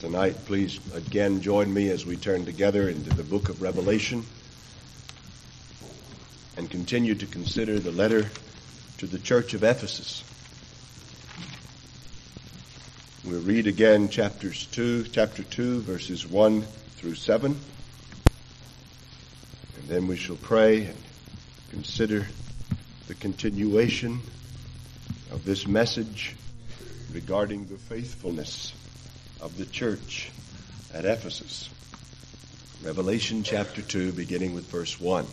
Tonight, please again join me as we turn together into the book of Revelation and continue to consider the letter to the church of Ephesus. We'll read again chapters 2, chapter 2, verses 1 through 7. And then we shall pray and consider the continuation of this message regarding the faithfulness of the church at Ephesus. Revelation chapter 2, beginning with verse 1.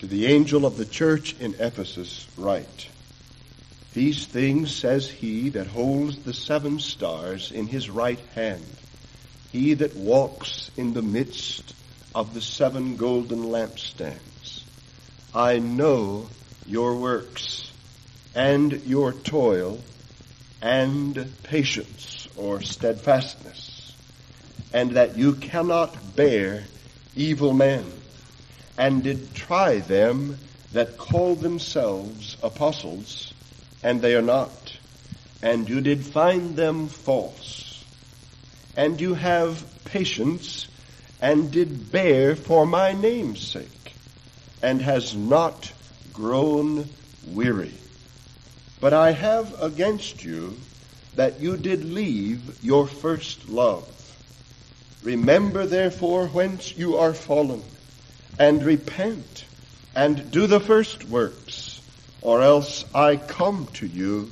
To the angel of the church in Ephesus write, These things says he that holds the seven stars in his right hand, he that walks in the midst of the seven golden lampstands. I know your works and your toil and patience or steadfastness, and that you cannot bear evil men, and did try them that call themselves apostles, and they are not, and you did find them false, and you have patience, and did bear for my name's sake, and has not grown weary. But I have against you that you did leave your first love. Remember therefore whence you are fallen, and repent, and do the first works, or else I come to you,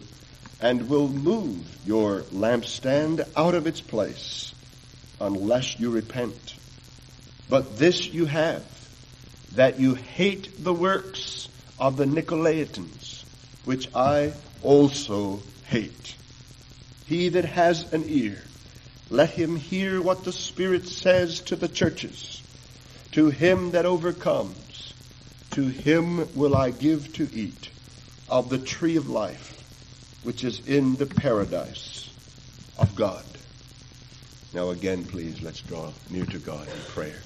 and will move your lampstand out of its place, unless you repent. But this you have, that you hate the works of the Nicolaitans, which I also hate. He that has an ear, let him hear what the Spirit says to the churches. To him that overcomes, to him will I give to eat of the tree of life, which is in the paradise of God. Now again, please, let's draw near to God in prayer.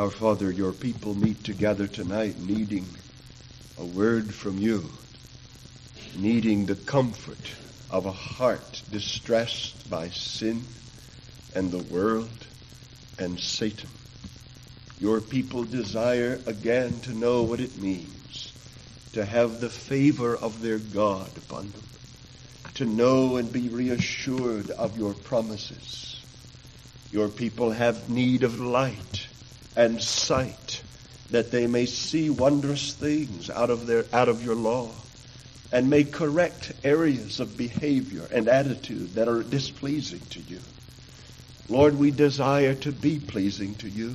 Our Father, your people meet together tonight needing a word from you, needing the comfort of a heart distressed by sin and the world and Satan. Your people desire again to know what it means to have the favor of their God upon them, to know and be reassured of your promises. Your people have need of light and sight that they may see wondrous things out of their out of your law and may correct areas of behavior and attitude that are displeasing to you. Lord, we desire to be pleasing to you.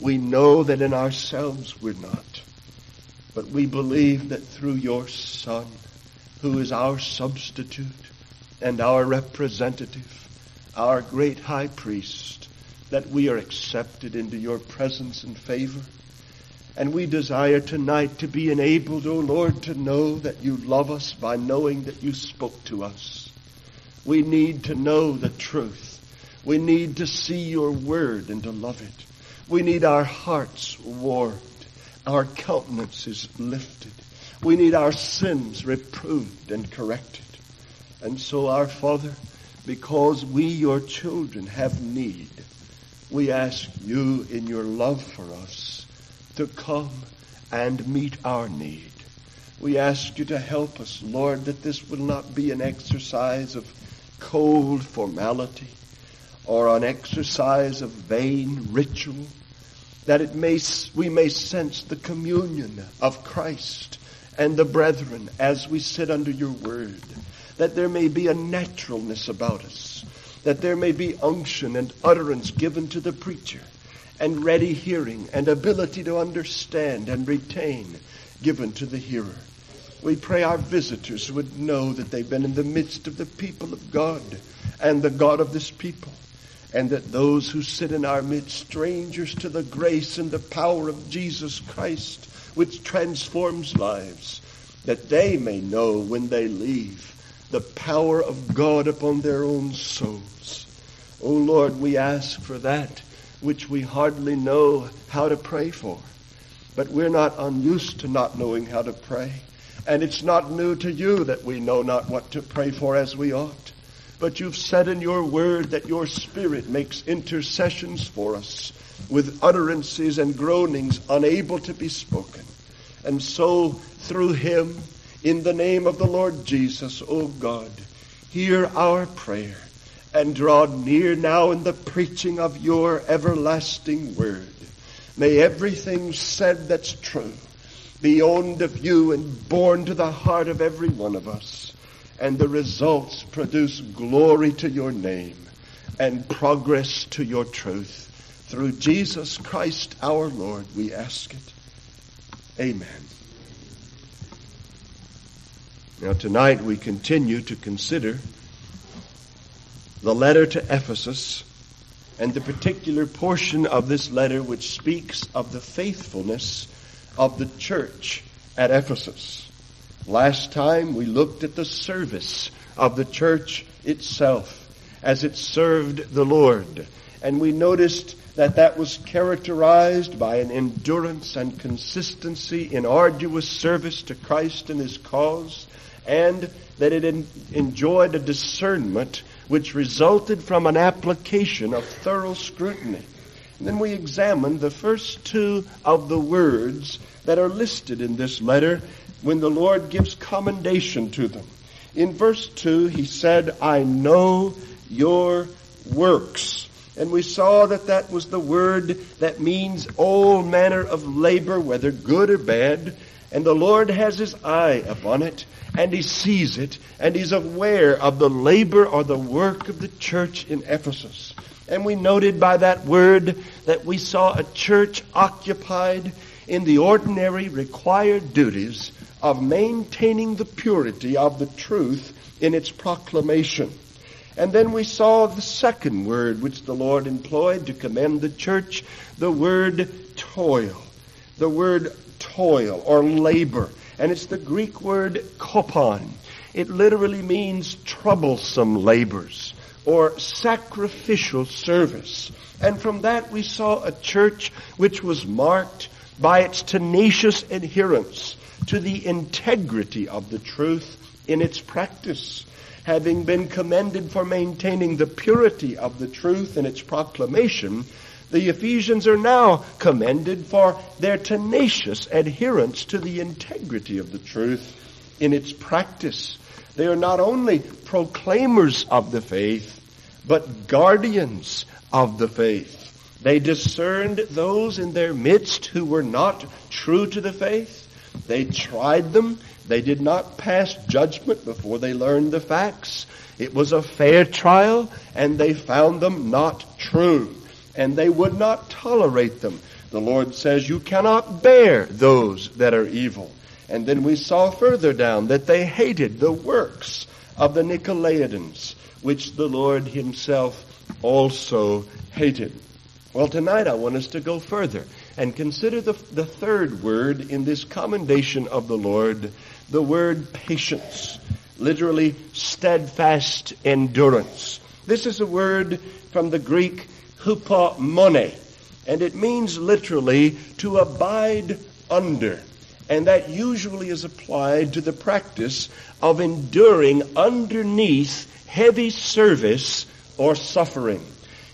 We know that in ourselves we're not. But we believe that through your Son, who is our substitute and our representative, our great high priest, that we are accepted into your presence and favor. And we desire tonight to be enabled, O oh Lord, to know that you love us by knowing that you spoke to us. We need to know the truth. We need to see your word and to love it. We need our hearts warmed, our countenances lifted. We need our sins reproved and corrected. And so our Father, because we, your children, have need, we ask you in your love for us to come and meet our need. We ask you to help us, Lord, that this will not be an exercise of cold formality or an exercise of vain ritual, that it may, we may sense the communion of Christ and the brethren as we sit under your word, that there may be a naturalness about us, that there may be unction and utterance given to the preacher, and ready hearing and ability to understand and retain given to the hearer. We pray our visitors would know that they've been in the midst of the people of God and the God of this people and that those who sit in our midst, strangers to the grace and the power of Jesus Christ, which transforms lives, that they may know when they leave the power of God upon their own souls. Oh Lord, we ask for that which we hardly know how to pray for. But we're not unused to not knowing how to pray. And it's not new to you that we know not what to pray for as we ought. But you've said in your word that your spirit makes intercessions for us with utterances and groanings unable to be spoken. And so through him, in the name of the Lord Jesus, O God, hear our prayer and draw near now in the preaching of your everlasting word. May everything said that's true be owned of you and borne to the heart of every one of us. And the results produce glory to your name and progress to your truth. Through Jesus Christ our Lord, we ask it. Amen. Now tonight we continue to consider the letter to Ephesus and the particular portion of this letter which speaks of the faithfulness of the church at Ephesus. Last time we looked at the service of the church itself as it served the Lord. And we noticed that that was characterized by an endurance and consistency in arduous service to Christ and His cause, and that it enjoyed a discernment which resulted from an application of thorough scrutiny. And then we examined the first two of the words that are listed in this letter when the Lord gives commendation to them. In verse 2, he said, I know your works. And we saw that that was the word that means all manner of labor, whether good or bad. And the Lord has his eye upon it, and he sees it, and he's aware of the labor or the work of the church in Ephesus. And we noted by that word that we saw a church occupied in the ordinary required duties of maintaining the purity of the truth in its proclamation. And then we saw the second word which the Lord employed to commend the church, the word toil. The word toil or labor. And it's the Greek word kopon. It literally means troublesome labors or sacrificial service. And from that we saw a church which was marked by its tenacious adherence to the integrity of the truth in its practice having been commended for maintaining the purity of the truth in its proclamation, the Ephesians are now commended for their tenacious adherence to the integrity of the truth in its practice. They are not only proclaimers of the faith, but guardians of the faith. They discerned those in their midst who were not true to the faith. They tried them they did not pass judgment before they learned the facts. It was a fair trial, and they found them not true. And they would not tolerate them. The Lord says, You cannot bear those that are evil. And then we saw further down that they hated the works of the Nicolaitans, which the Lord Himself also hated. Well, tonight I want us to go further and consider the, the third word in this commendation of the Lord, the word patience, literally steadfast endurance. This is a word from the Greek hupomone, and it means literally to abide under. And that usually is applied to the practice of enduring underneath heavy service or suffering.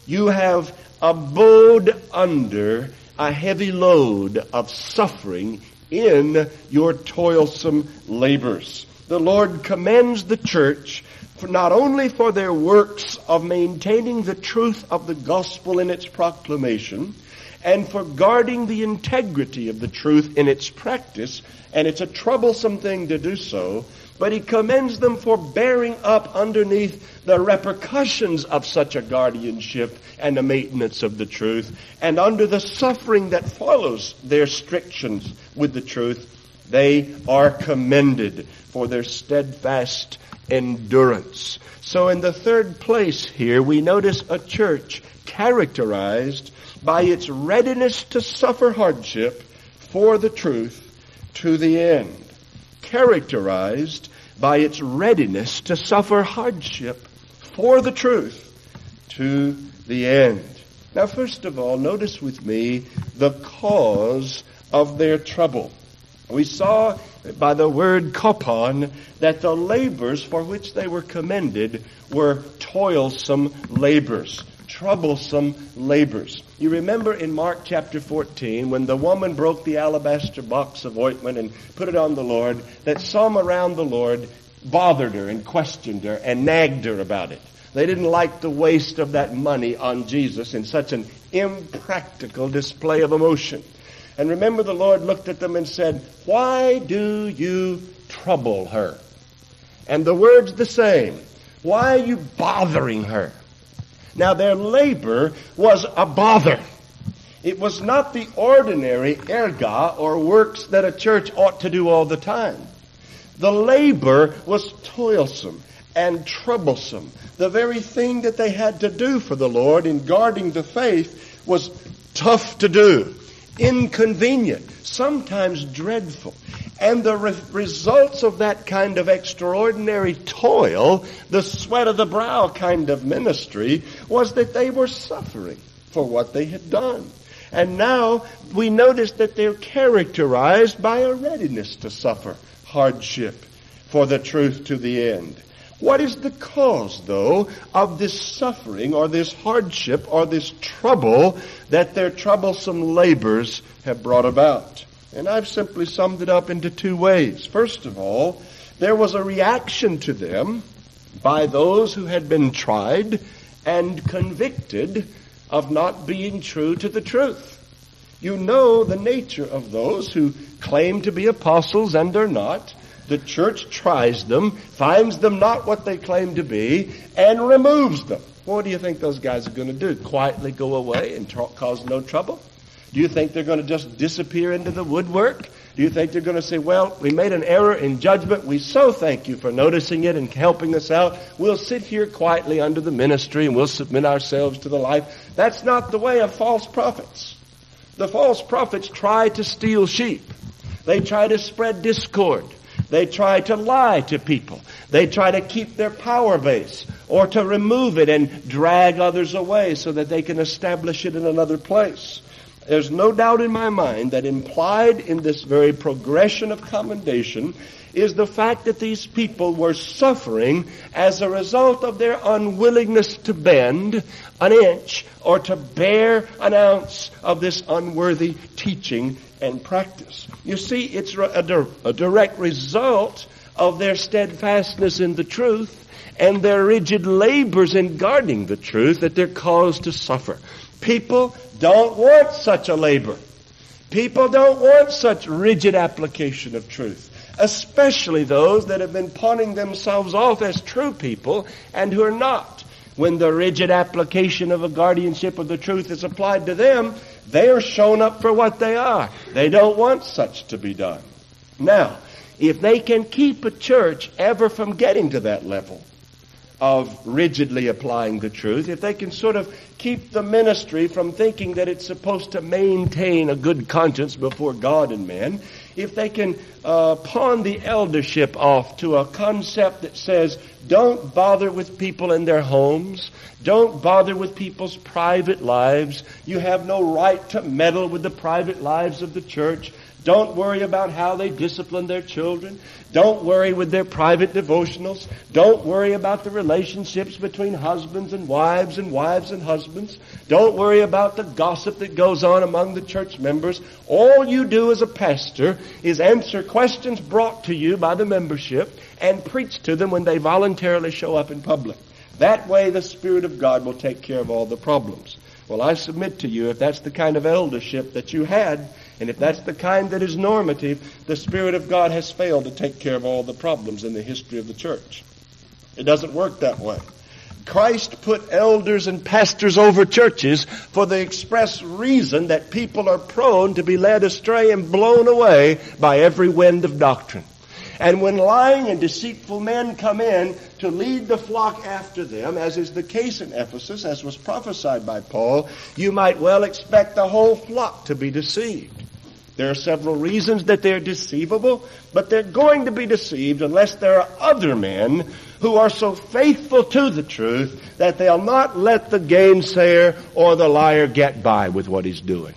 You have abode under a heavy load of suffering in your toilsome labors. The Lord commends the church not only for their works of maintaining the truth of the gospel in its proclamation, and for guarding the integrity of the truth in its practice, and it's a troublesome thing to do so, but he commends them for bearing up underneath the repercussions of such a guardianship and the maintenance of the truth, and under the suffering that follows their strictions with the truth, they are commended for their steadfast endurance. So in the third place here, we notice a church characterized by its readiness to suffer hardship for the truth to the end. Characterized by its readiness to suffer hardship for the truth to the end. Now, first of all, notice with me the cause of their trouble. We saw by the word kopon that the labors for which they were commended were toilsome labors, troublesome labors. You remember in Mark chapter 14 when the woman broke the alabaster box of ointment and put it on the Lord, that some around the Lord bothered her and questioned her and nagged her about it. They didn't like the waste of that money on Jesus in such an impractical display of emotion. And remember the Lord looked at them and said, why do you trouble her? And the word's the same. Why are you bothering her? Now their labor was a bother. It was not the ordinary erga or works that a church ought to do all the time. The labor was toilsome and troublesome. The very thing that they had to do for the Lord in guarding the faith was tough to do, inconvenient, sometimes dreadful. And the re- results of that kind of extraordinary toil, the sweat of the brow kind of ministry, was that they were suffering for what they had done. And now we notice that they're characterized by a readiness to suffer hardship for the truth to the end. What is the cause, though, of this suffering or this hardship or this trouble that their troublesome labors have brought about? And I've simply summed it up into two ways. First of all, there was a reaction to them by those who had been tried and convicted of not being true to the truth. You know the nature of those who claim to be apostles and are not, the church tries them, finds them not what they claim to be, and removes them. What do you think those guys are going to do? Quietly go away and cause no trouble? Do you think they're going to just disappear into the woodwork? Do you think they're going to say, well, we made an error in judgment. We so thank you for noticing it and helping us out. We'll sit here quietly under the ministry and we'll submit ourselves to the life. That's not the way of false prophets. The false prophets try to steal sheep. They try to spread discord. They try to lie to people. They try to keep their power base or to remove it and drag others away so that they can establish it in another place. There's no doubt in my mind that implied in this very progression of commendation is the fact that these people were suffering as a result of their unwillingness to bend an inch or to bear an ounce of this unworthy teaching and practice. You see, it's a, a direct result of their steadfastness in the truth and their rigid labors in guarding the truth that they're caused to suffer. People don't want such a labor. People don't want such rigid application of truth especially those that have been pawning themselves off as true people and who are not. When the rigid application of a guardianship of the truth is applied to them, they are shown up for what they are. They don't want such to be done. Now, if they can keep a church ever from getting to that level of rigidly applying the truth, if they can sort of keep the ministry from thinking that it's supposed to maintain a good conscience before God and men, if they can uh, pawn the eldership off to a concept that says, don't bother with people in their homes, don't bother with people's private lives, you have no right to meddle with the private lives of the church, don't worry about how they discipline their children. Don't worry with their private devotionals. Don't worry about the relationships between husbands and wives and wives and husbands. Don't worry about the gossip that goes on among the church members. All you do as a pastor is answer questions brought to you by the membership and preach to them when they voluntarily show up in public. That way the Spirit of God will take care of all the problems. Well, I submit to you, if that's the kind of eldership that you had, and if that's the kind that is normative, the Spirit of God has failed to take care of all the problems in the history of the church. It doesn't work that way. Christ put elders and pastors over churches for the express reason that people are prone to be led astray and blown away by every wind of doctrine. And when lying and deceitful men come in to lead the flock after them, as is the case in Ephesus, as was prophesied by Paul, you might well expect the whole flock to be deceived. There are several reasons that they're deceivable, but they're going to be deceived unless there are other men who are so faithful to the truth that they'll not let the gainsayer or the liar get by with what he's doing.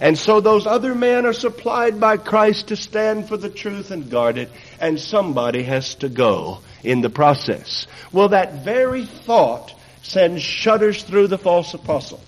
And so those other men are supplied by Christ to stand for the truth and guard it, and somebody has to go in the process. Well, that very thought sends shudders through the false apostle.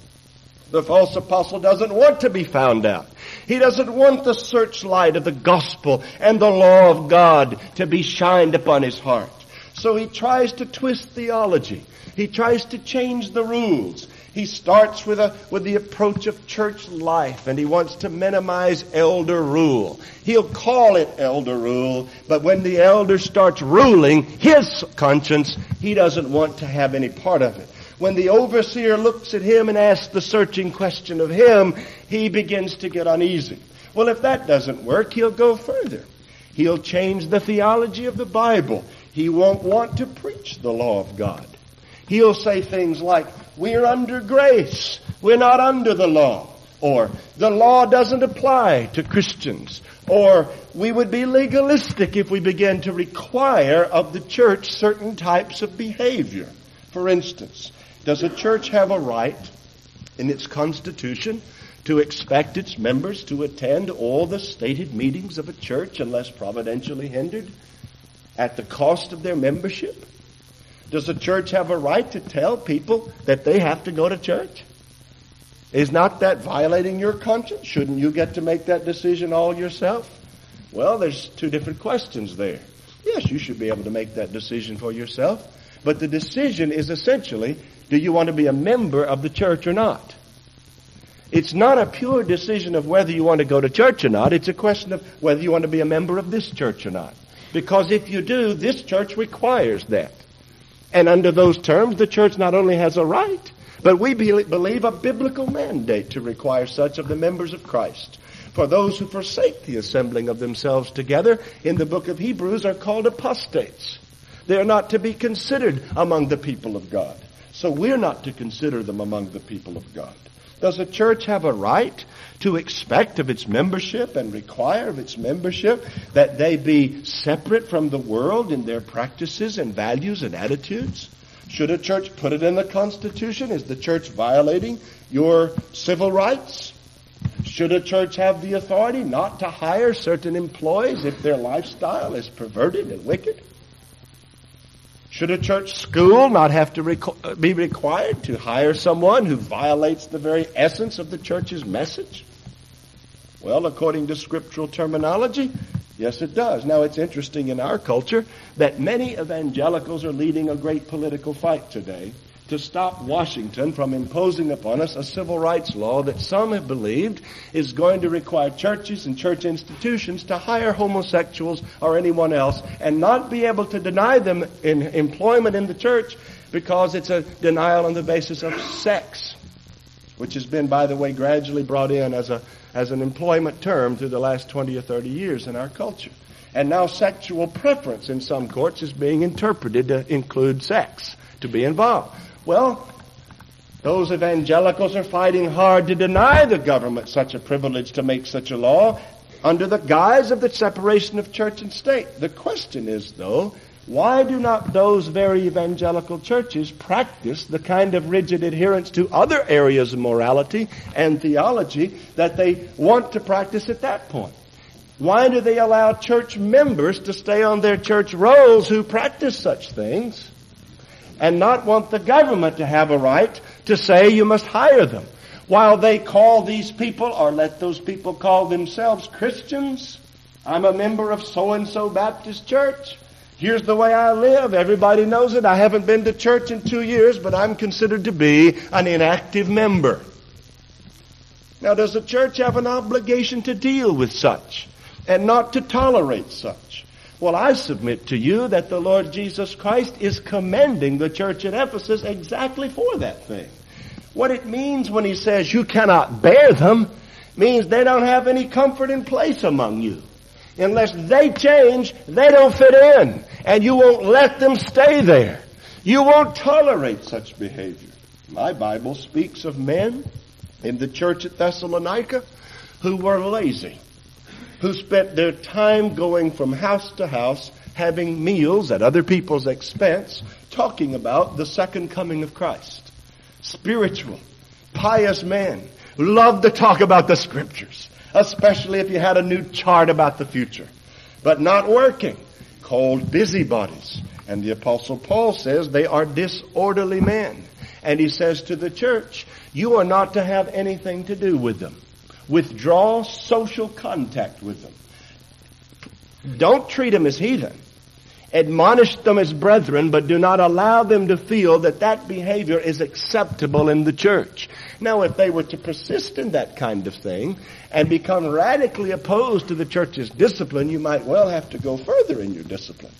The false apostle doesn't want to be found out. He doesn't want the searchlight of the gospel and the law of God to be shined upon his heart. So he tries to twist theology. He tries to change the rules. He starts with a, with the approach of church life and he wants to minimize elder rule. He'll call it elder rule, but when the elder starts ruling his conscience, he doesn't want to have any part of it. When the overseer looks at him and asks the searching question of him, he begins to get uneasy. Well, if that doesn't work, he'll go further. He'll change the theology of the Bible. He won't want to preach the law of God. He'll say things like, we're under grace. We're not under the law. Or, the law doesn't apply to Christians. Or, we would be legalistic if we began to require of the church certain types of behavior. For instance, does a church have a right in its constitution to expect its members to attend all the stated meetings of a church unless providentially hindered at the cost of their membership? Does the church have a right to tell people that they have to go to church? Is not that violating your conscience? Shouldn't you get to make that decision all yourself? Well, there's two different questions there. Yes, you should be able to make that decision for yourself. But the decision is essentially, do you want to be a member of the church or not? It's not a pure decision of whether you want to go to church or not. It's a question of whether you want to be a member of this church or not. Because if you do, this church requires that. And under those terms, the church not only has a right, but we believe a biblical mandate to require such of the members of Christ. For those who forsake the assembling of themselves together in the book of Hebrews are called apostates. They are not to be considered among the people of God. So we're not to consider them among the people of God. Does a church have a right to expect of its membership and require of its membership that they be separate from the world in their practices and values and attitudes? Should a church put it in the Constitution? Is the church violating your civil rights? Should a church have the authority not to hire certain employees if their lifestyle is perverted and wicked? Should a church school not have to requ- uh, be required to hire someone who violates the very essence of the church's message? Well, according to scriptural terminology, yes it does. Now it's interesting in our culture that many evangelicals are leading a great political fight today to stop Washington from imposing upon us a civil rights law that some have believed is going to require churches and church institutions to hire homosexuals or anyone else and not be able to deny them in employment in the church because it's a denial on the basis of sex, which has been, by the way, gradually brought in as a as an employment term through the last 20 or 30 years in our culture. And now sexual preference in some courts is being interpreted to include sex, to be involved. Well, those evangelicals are fighting hard to deny the government such a privilege to make such a law under the guise of the separation of church and state. The question is, though, why do not those very evangelical churches practice the kind of rigid adherence to other areas of morality and theology that they want to practice at that point? Why do they allow church members to stay on their church rolls who practice such things? And not want the government to have a right to say you must hire them. While they call these people, or let those people call themselves Christians, I'm a member of so-and-so Baptist church. Here's the way I live. Everybody knows it. I haven't been to church in two years, but I'm considered to be an inactive member. Now, does the church have an obligation to deal with such and not to tolerate such? Well, I submit to you that the Lord Jesus Christ is commending the church at Ephesus exactly for that thing. What it means when he says you cannot bear them means they don't have any comfort in place among you. Unless they change, they don't fit in. And you won't let them stay there. You won't tolerate such behavior. My Bible speaks of men in the church at Thessalonica who were lazy who spent their time going from house to house, having meals at other people's expense, talking about the second coming of Christ. Spiritual, pious men loved to talk about the scriptures, especially if you had a new chart about the future, but not working, called busybodies. And the apostle Paul says they are disorderly men. And he says to the church, you are not to have anything to do with them. Withdraw social contact with them. Don't treat them as heathen. Admonish them as brethren, but do not allow them to feel that that behavior is acceptable in the church. Now, if they were to persist in that kind of thing and become radically opposed to the church's discipline, you might well have to go further in your discipline.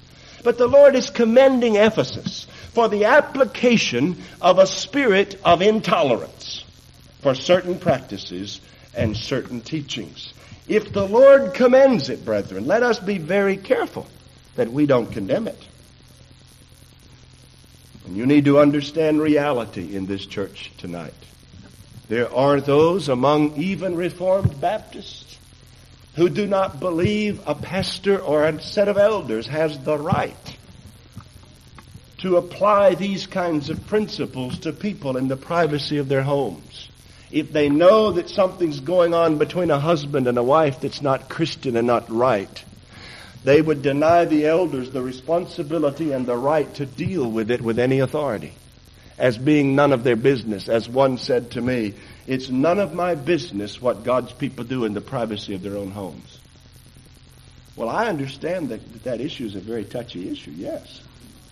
But the Lord is commending Ephesus for the application of a spirit of intolerance for certain practices and certain teachings. If the Lord commends it, brethren, let us be very careful that we don't condemn it. And you need to understand reality in this church tonight. There are those among even Reformed Baptists who do not believe a pastor or a set of elders has the right to apply these kinds of principles to people in the privacy of their homes. If they know that something's going on between a husband and a wife that's not Christian and not right, they would deny the elders the responsibility and the right to deal with it with any authority as being none of their business. As one said to me, it's none of my business what God's people do in the privacy of their own homes. Well, I understand that that issue is a very touchy issue, yes.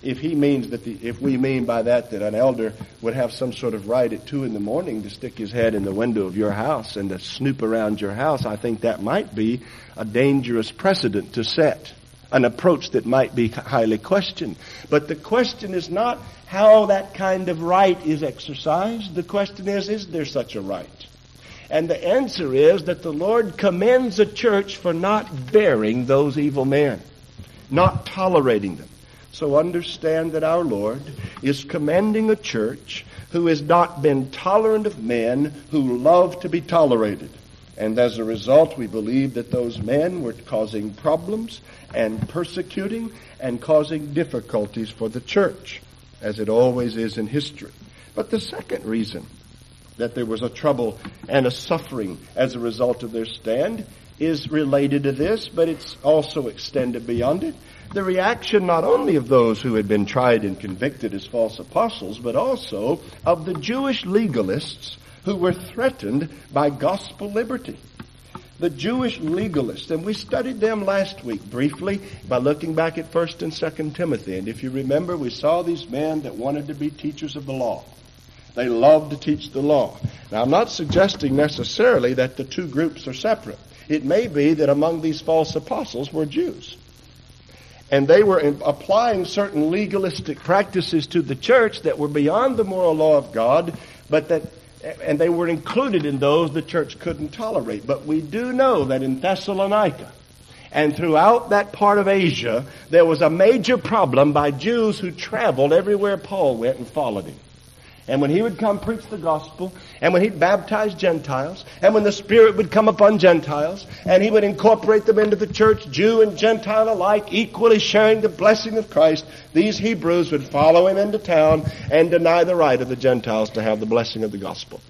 If he means that the, if we mean by that that an elder would have some sort of right at two in the morning to stick his head in the window of your house and to snoop around your house, I think that might be a dangerous precedent to set. An approach that might be highly questioned. But the question is not how that kind of right is exercised. The question is, is there such a right? And the answer is that the Lord commends a church for not bearing those evil men, not tolerating them. So understand that our Lord is commending a church who has not been tolerant of men who love to be tolerated. And as a result, we believe that those men were causing problems and persecuting and causing difficulties for the church as it always is in history. But the second reason that there was a trouble and a suffering as a result of their stand is related to this, but it's also extended beyond it. The reaction not only of those who had been tried and convicted as false apostles, but also of the Jewish legalists who were threatened by gospel liberty the Jewish legalists, and we studied them last week briefly by looking back at 1st and 2nd Timothy. And if you remember, we saw these men that wanted to be teachers of the law. They loved to teach the law. Now, I'm not suggesting necessarily that the two groups are separate. It may be that among these false apostles were Jews. And they were applying certain legalistic practices to the church that were beyond the moral law of God, but that and they were included in those the church couldn't tolerate. But we do know that in Thessalonica and throughout that part of Asia, there was a major problem by Jews who traveled everywhere Paul went and followed him. And when he would come preach the gospel, and when he'd baptize Gentiles, and when the Spirit would come upon Gentiles, and he would incorporate them into the church, Jew and Gentile alike, equally sharing the blessing of Christ, these Hebrews would follow him into town and deny the right of the Gentiles to have the blessing of the gospel.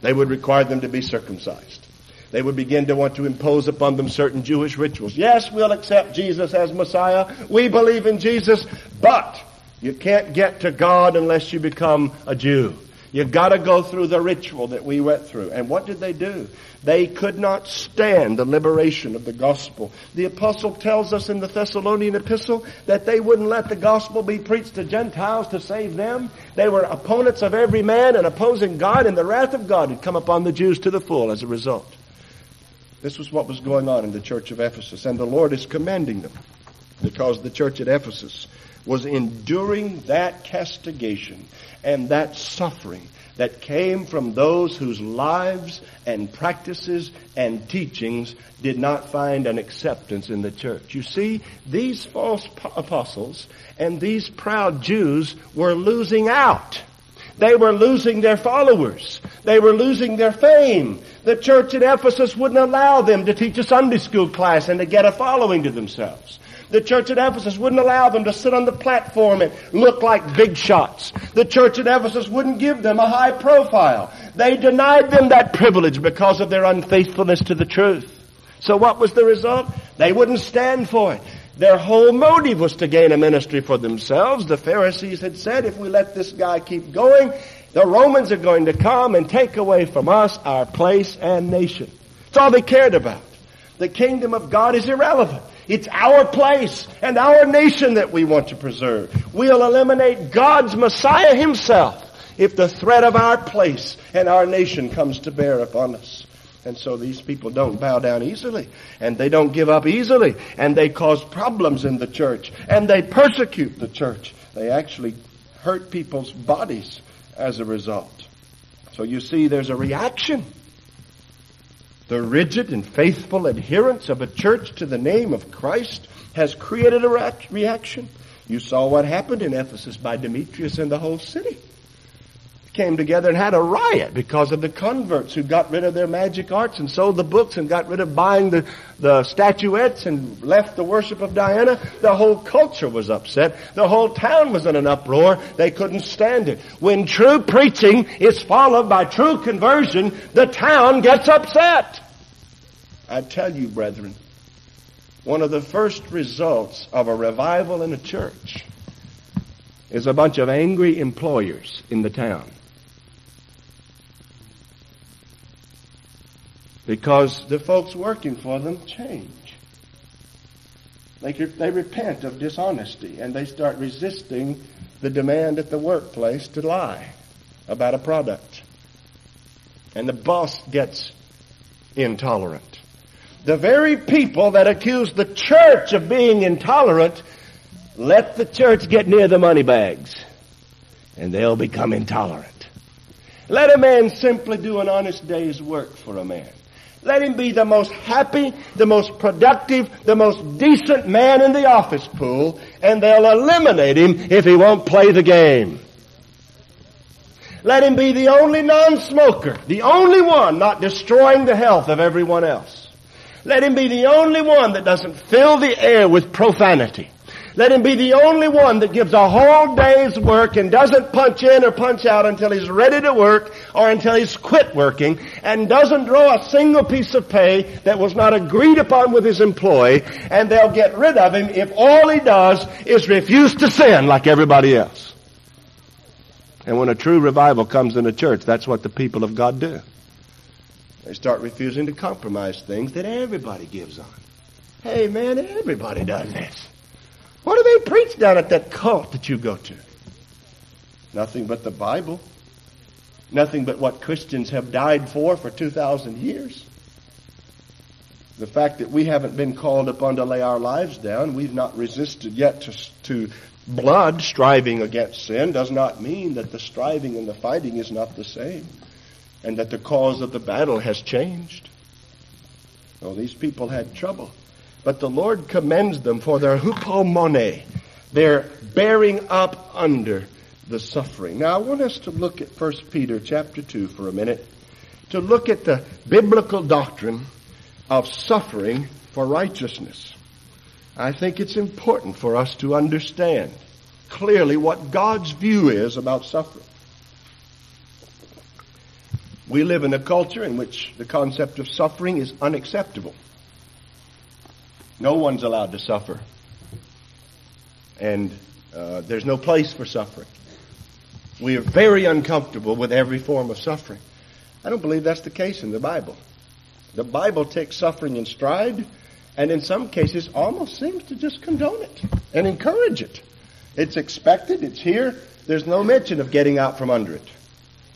They would require them to be circumcised. They would begin to want to impose upon them certain Jewish rituals. Yes, we'll accept Jesus as Messiah. We believe in Jesus, but you can't get to God unless you become a Jew. You've got to go through the ritual that we went through. And what did they do? They could not stand the liberation of the gospel. The apostle tells us in the Thessalonian epistle that they wouldn't let the gospel be preached to Gentiles to save them. They were opponents of every man and opposing God, and the wrath of God had come upon the Jews to the full as a result. This was what was going on in the church of Ephesus, and the Lord is commending them because the church at Ephesus was enduring that castigation and that suffering that came from those whose lives and practices and teachings did not find an acceptance in the church. You see, these false apostles and these proud Jews were losing out. They were losing their followers. They were losing their fame. The church at Ephesus wouldn't allow them to teach a Sunday school class and to get a following to themselves. The church at Ephesus wouldn't allow them to sit on the platform and look like big shots. The church at Ephesus wouldn't give them a high profile. They denied them that privilege because of their unfaithfulness to the truth. So what was the result? They wouldn't stand for it. Their whole motive was to gain a ministry for themselves. The Pharisees had said, if we let this guy keep going, the Romans are going to come and take away from us our place and nation. That's all they cared about. The kingdom of God is irrelevant. It's our place and our nation that we want to preserve. We'll eliminate God's Messiah himself if the threat of our place and our nation comes to bear upon us. And so these people don't bow down easily, and they don't give up easily, and they cause problems in the church, and they persecute the church. They actually hurt people's bodies as a result. So you see, there's a reaction the rigid and faithful adherence of a church to the name of Christ has created a reaction. You saw what happened in Ephesus by Demetrius and the whole city. Came together and had a riot because of the converts who got rid of their magic arts and sold the books and got rid of buying the, the statuettes and left the worship of Diana. The whole culture was upset. The whole town was in an uproar. They couldn't stand it. When true preaching is followed by true conversion, the town gets upset. I tell you, brethren, one of the first results of a revival in a church is a bunch of angry employers in the town. Because the folks working for them change. They, they repent of dishonesty and they start resisting the demand at the workplace to lie about a product. And the boss gets intolerant. The very people that accuse the church of being intolerant let the church get near the money bags and they'll become intolerant. Let a man simply do an honest day's work for a man. Let him be the most happy, the most productive, the most decent man in the office pool, and they'll eliminate him if he won't play the game. Let him be the only non-smoker, the only one not destroying the health of everyone else. Let him be the only one that doesn't fill the air with profanity. Let him be the only one that gives a whole day's work and doesn't punch in or punch out until he's ready to work or until he's quit working and doesn't draw a single piece of pay that was not agreed upon with his employee and they'll get rid of him if all he does is refuse to sin like everybody else. And when a true revival comes in a church, that's what the people of God do. They start refusing to compromise things that everybody gives on. Hey man, everybody does this. What do they preach down at that cult that you go to? Nothing but the Bible. Nothing but what Christians have died for for 2,000 years. The fact that we haven't been called upon to lay our lives down, we've not resisted yet to, to blood striving against sin, does not mean that the striving and the fighting is not the same and that the cause of the battle has changed. Oh, these people had trouble. But the Lord commends them for their hupomone, their bearing up under the suffering. Now I want us to look at 1 Peter chapter 2 for a minute, to look at the biblical doctrine of suffering for righteousness. I think it's important for us to understand clearly what God's view is about suffering. We live in a culture in which the concept of suffering is unacceptable. No one's allowed to suffer. And uh, there's no place for suffering. We are very uncomfortable with every form of suffering. I don't believe that's the case in the Bible. The Bible takes suffering in stride and in some cases almost seems to just condone it and encourage it. It's expected, it's here, there's no mention of getting out from under it.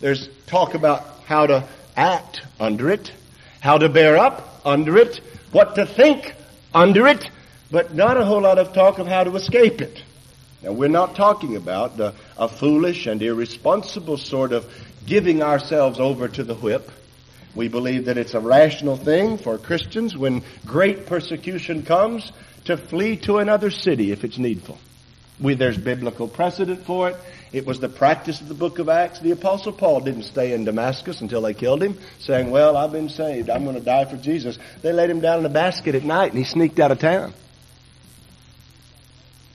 There's talk about how to act under it, how to bear up under it, what to think under it, but not a whole lot of talk of how to escape it. Now we're not talking about a, a foolish and irresponsible sort of giving ourselves over to the whip. We believe that it's a rational thing for Christians when great persecution comes to flee to another city if it's needful. We, there's biblical precedent for it. It was the practice of the book of Acts. The apostle Paul didn't stay in Damascus until they killed him, saying, well, I've been saved. I'm going to die for Jesus. They laid him down in a basket at night and he sneaked out of town.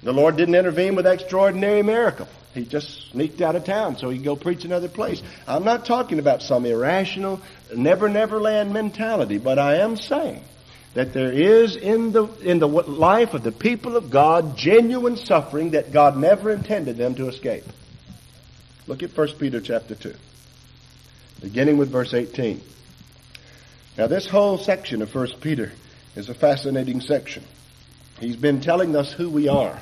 The Lord didn't intervene with extraordinary miracle. He just sneaked out of town so he could go preach another place. I'm not talking about some irrational, never, never land mentality, but I am saying that there is in the, in the life of the people of God genuine suffering that God never intended them to escape. Look at 1 Peter chapter 2, beginning with verse 18. Now this whole section of 1 Peter is a fascinating section. He's been telling us who we are.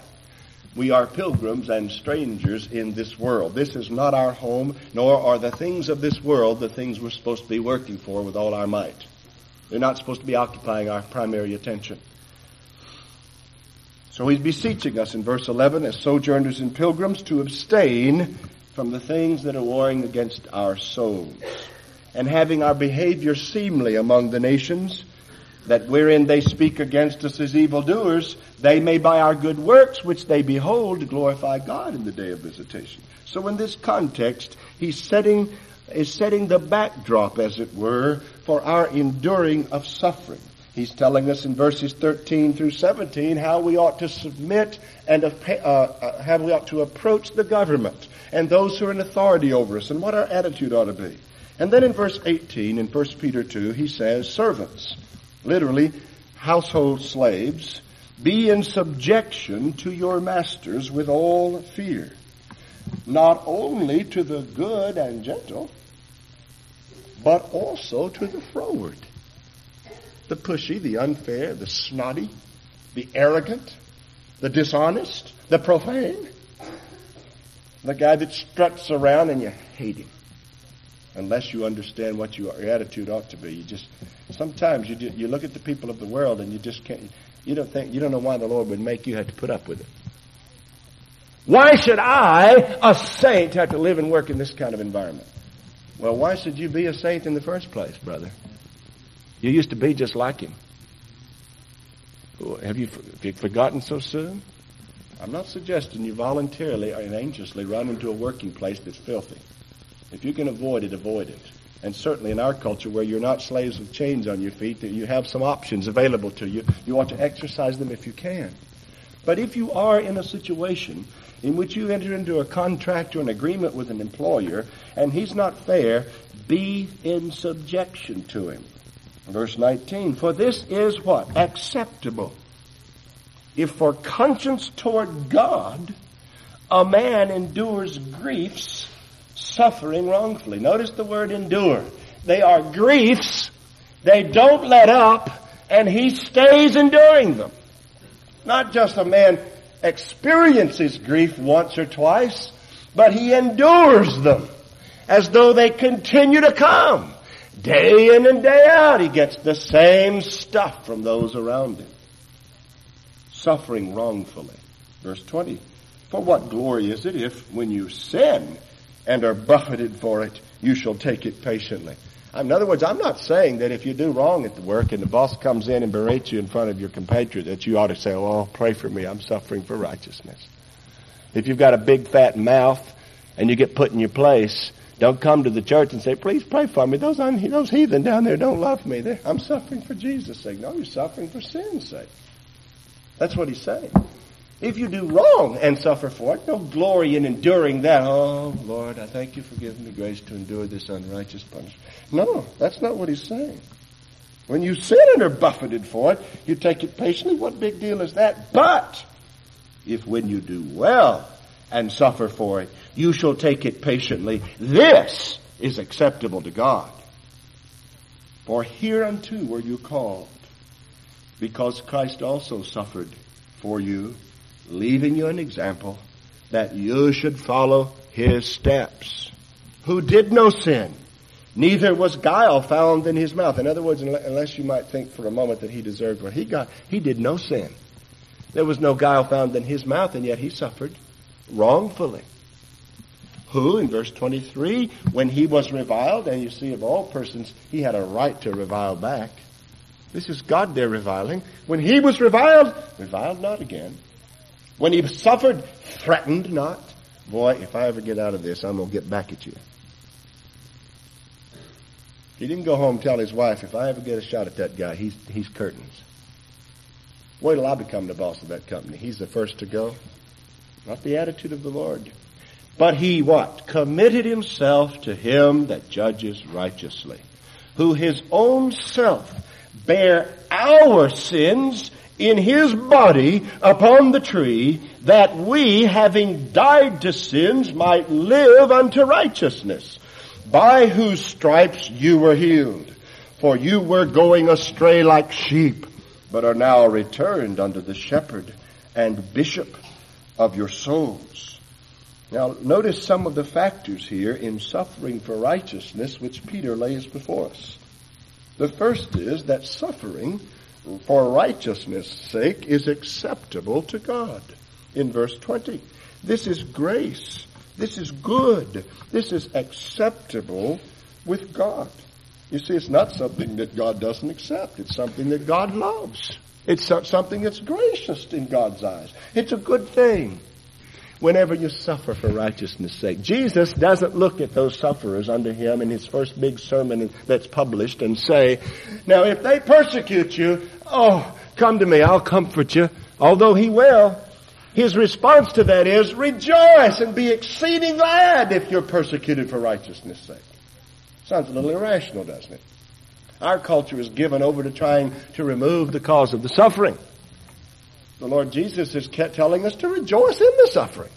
We are pilgrims and strangers in this world. This is not our home, nor are the things of this world the things we're supposed to be working for with all our might. They're not supposed to be occupying our primary attention. So he's beseeching us in verse 11 as sojourners and pilgrims to abstain from the things that are warring against our souls and having our behavior seemly among the nations that wherein they speak against us as evildoers, they may by our good works which they behold glorify God in the day of visitation. So in this context, he's setting, is setting the backdrop, as it were, for our enduring of suffering. He's telling us in verses 13 through 17 how we ought to submit and uh, uh, how we ought to approach the government and those who are in authority over us and what our attitude ought to be. And then in verse 18 in 1 Peter 2, he says, servants literally household slaves, be in subjection to your masters with all fear, not only to the good and gentle, but also to the froward, the pushy, the unfair, the snotty, the arrogant, the dishonest, the profane, the guy that struts around and you hate him unless you understand what your attitude ought to be. You just sometimes you do, you look at the people of the world and you just can't. You don't think you don't know why the Lord would make you have to put up with it. Why should I, a saint, have to live and work in this kind of environment? Well, why should you be a saint in the first place, brother? You used to be just like him. Have you, have you forgotten so soon? I'm not suggesting you voluntarily and anxiously run into a working place that's filthy. If you can avoid it, avoid it. And certainly in our culture where you're not slaves with chains on your feet, that you have some options available to you, you ought to exercise them if you can. But if you are in a situation in which you enter into a contract or an agreement with an employer and he's not fair, be in subjection to him. Verse 19, for this is what? Acceptable. If for conscience toward God a man endures griefs suffering wrongfully. Notice the word endure. They are griefs. They don't let up and he stays enduring them. Not just a man experiences grief once or twice, but he endures them as though they continue to come. Day in and day out, he gets the same stuff from those around him. Suffering wrongfully. Verse 20. For what glory is it if, when you sin, and are buffeted for it, you shall take it patiently. In other words, I'm not saying that if you do wrong at the work and the boss comes in and berates you in front of your compatriot that you ought to say, oh, pray for me. I'm suffering for righteousness. If you've got a big fat mouth and you get put in your place, don't come to the church and say, please pray for me. Those, those heathen down there don't love me. They're, I'm suffering for Jesus' sake. No, you're suffering for sin's sake. That's what he's saying. If you do wrong and suffer for it, no glory in enduring that. Oh, Lord, I thank you for giving me grace to endure this unrighteous punishment. No, that's not what he's saying. When you sin and are buffeted for it, you take it patiently. What big deal is that? But, if when you do well and suffer for it, you shall take it patiently, this is acceptable to God. For hereunto were you called, because Christ also suffered for you leaving you an example that you should follow his steps. Who did no sin, neither was guile found in his mouth. In other words, unless you might think for a moment that he deserved what he got, he did no sin. There was no guile found in his mouth, and yet he suffered wrongfully. Who, in verse 23, when he was reviled, and you see of all persons, he had a right to revile back. This is God they're reviling. When he was reviled, reviled not again. When he suffered threatened not. Boy, if I ever get out of this, I'm going to get back at you. He didn't go home and tell his wife, if I ever get a shot at that guy, he's, he's curtains. Wait till I become the boss of that company. He's the first to go. Not the attitude of the Lord. But he what? Committed himself to him that judges righteously, who his own self bare our sins in his body upon the tree, that we, having died to sins, might live unto righteousness, by whose stripes you were healed. For you were going astray like sheep, but are now returned unto the shepherd and bishop of your souls. Now notice some of the factors here in suffering for righteousness which Peter lays before us. The first is that suffering for righteousness' sake is acceptable to God. In verse 20. This is grace. This is good. This is acceptable with God. You see, it's not something that God doesn't accept. It's something that God loves. It's something that's gracious in God's eyes. It's a good thing whenever you suffer for righteousness' sake. Jesus doesn't look at those sufferers under him in his first big sermon that's published and say, now if they persecute you, oh, come to me, I'll comfort you. Although he will, his response to that is, rejoice and be exceeding glad if you're persecuted for righteousness' sake. Sounds a little irrational, doesn't it? Our culture is given over to trying to remove the cause of the suffering. The Lord Jesus is telling us to rejoice in the suffering.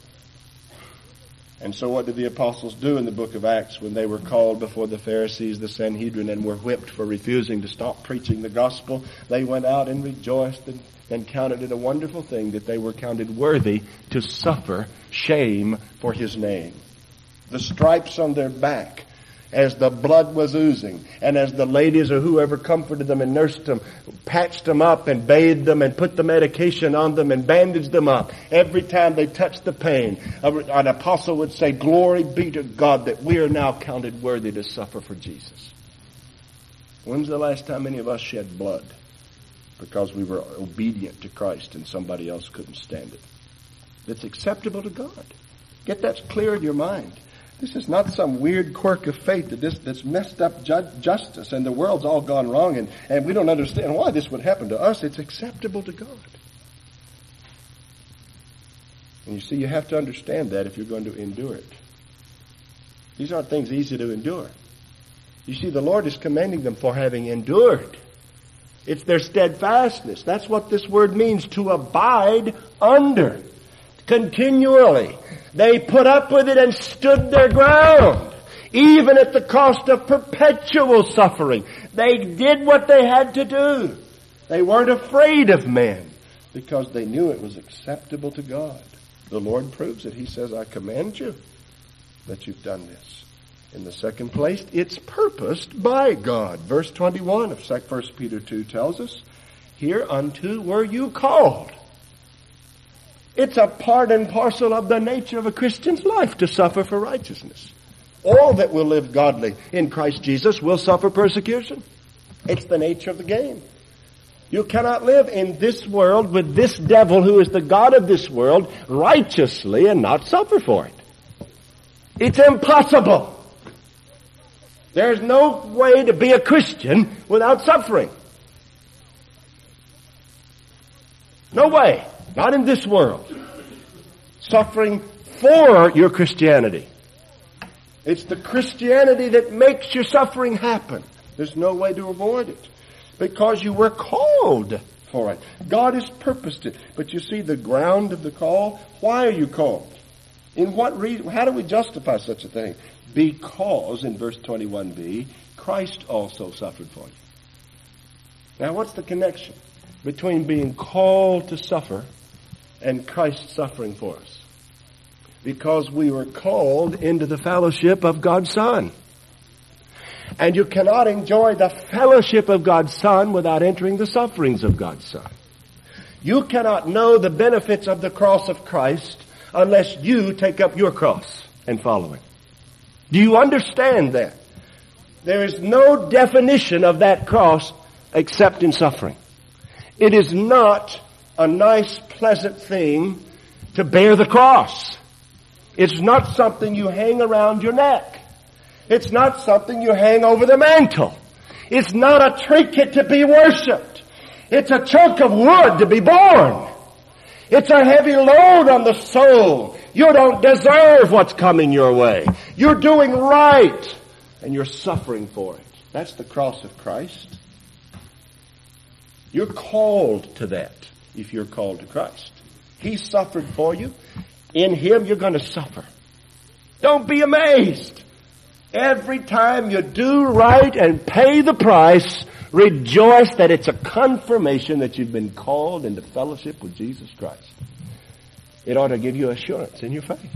And so what did the apostles do in the book of Acts when they were called before the Pharisees, the Sanhedrin, and were whipped for refusing to stop preaching the gospel? They went out and rejoiced and, and counted it a wonderful thing that they were counted worthy to suffer shame for his name. The stripes on their back as the blood was oozing and as the ladies or whoever comforted them and nursed them patched them up and bathed them and put the medication on them and bandaged them up every time they touched the pain an apostle would say glory be to god that we are now counted worthy to suffer for jesus. When's the last time any of us shed blood because we were obedient to christ and somebody else couldn't stand it? That's acceptable to god. Get that clear in your mind this is not some weird quirk of fate that this, that's messed up ju- justice and the world's all gone wrong and, and we don't understand why this would happen to us. It's acceptable to God. And you see, you have to understand that if you're going to endure it. These aren't things easy to endure. You see, the Lord is commending them for having endured. It's their steadfastness. That's what this word means, to abide under. Continually. They put up with it and stood their ground, even at the cost of perpetual suffering. They did what they had to do. They weren't afraid of men because they knew it was acceptable to God. The Lord proves it. He says, I command you that you've done this. In the second place, it's purposed by God. Verse 21 of 1 Peter 2 tells us, Hereunto were you called it's a part and parcel of the nature of a Christian's life to suffer for righteousness. All that will live godly in Christ Jesus will suffer persecution. It's the nature of the game. You cannot live in this world with this devil who is the God of this world righteously and not suffer for it. It's impossible. There's no way to be a Christian without suffering. No way. Not in this world. Suffering for your Christianity. It's the Christianity that makes your suffering happen. There's no way to avoid it. Because you were called for it. God has purposed it. But you see the ground of the call? Why are you called? In what reason? How do we justify such a thing? Because, in verse 21b, Christ also suffered for you. Now what's the connection between being called to suffer and Christ suffering for us. Because we were called into the fellowship of God's Son. And you cannot enjoy the fellowship of God's Son without entering the sufferings of God's Son. You cannot know the benefits of the cross of Christ unless you take up your cross and follow it. Do you understand that? There is no definition of that cross except in suffering. It is not a nice, pleasant thing to bear the cross. It's not something you hang around your neck. It's not something you hang over the mantle. It's not a trinket to be worshipped. It's a chunk of wood to be borne. It's a heavy load on the soul. You don't deserve what's coming your way. You're doing right and you're suffering for it. That's the cross of Christ. You're called to that if you're called to Christ. He suffered for you. In Him you're going to suffer. Don't be amazed. Every time you do right and pay the price, rejoice that it's a confirmation that you've been called into fellowship with Jesus Christ. It ought to give you assurance in your faith.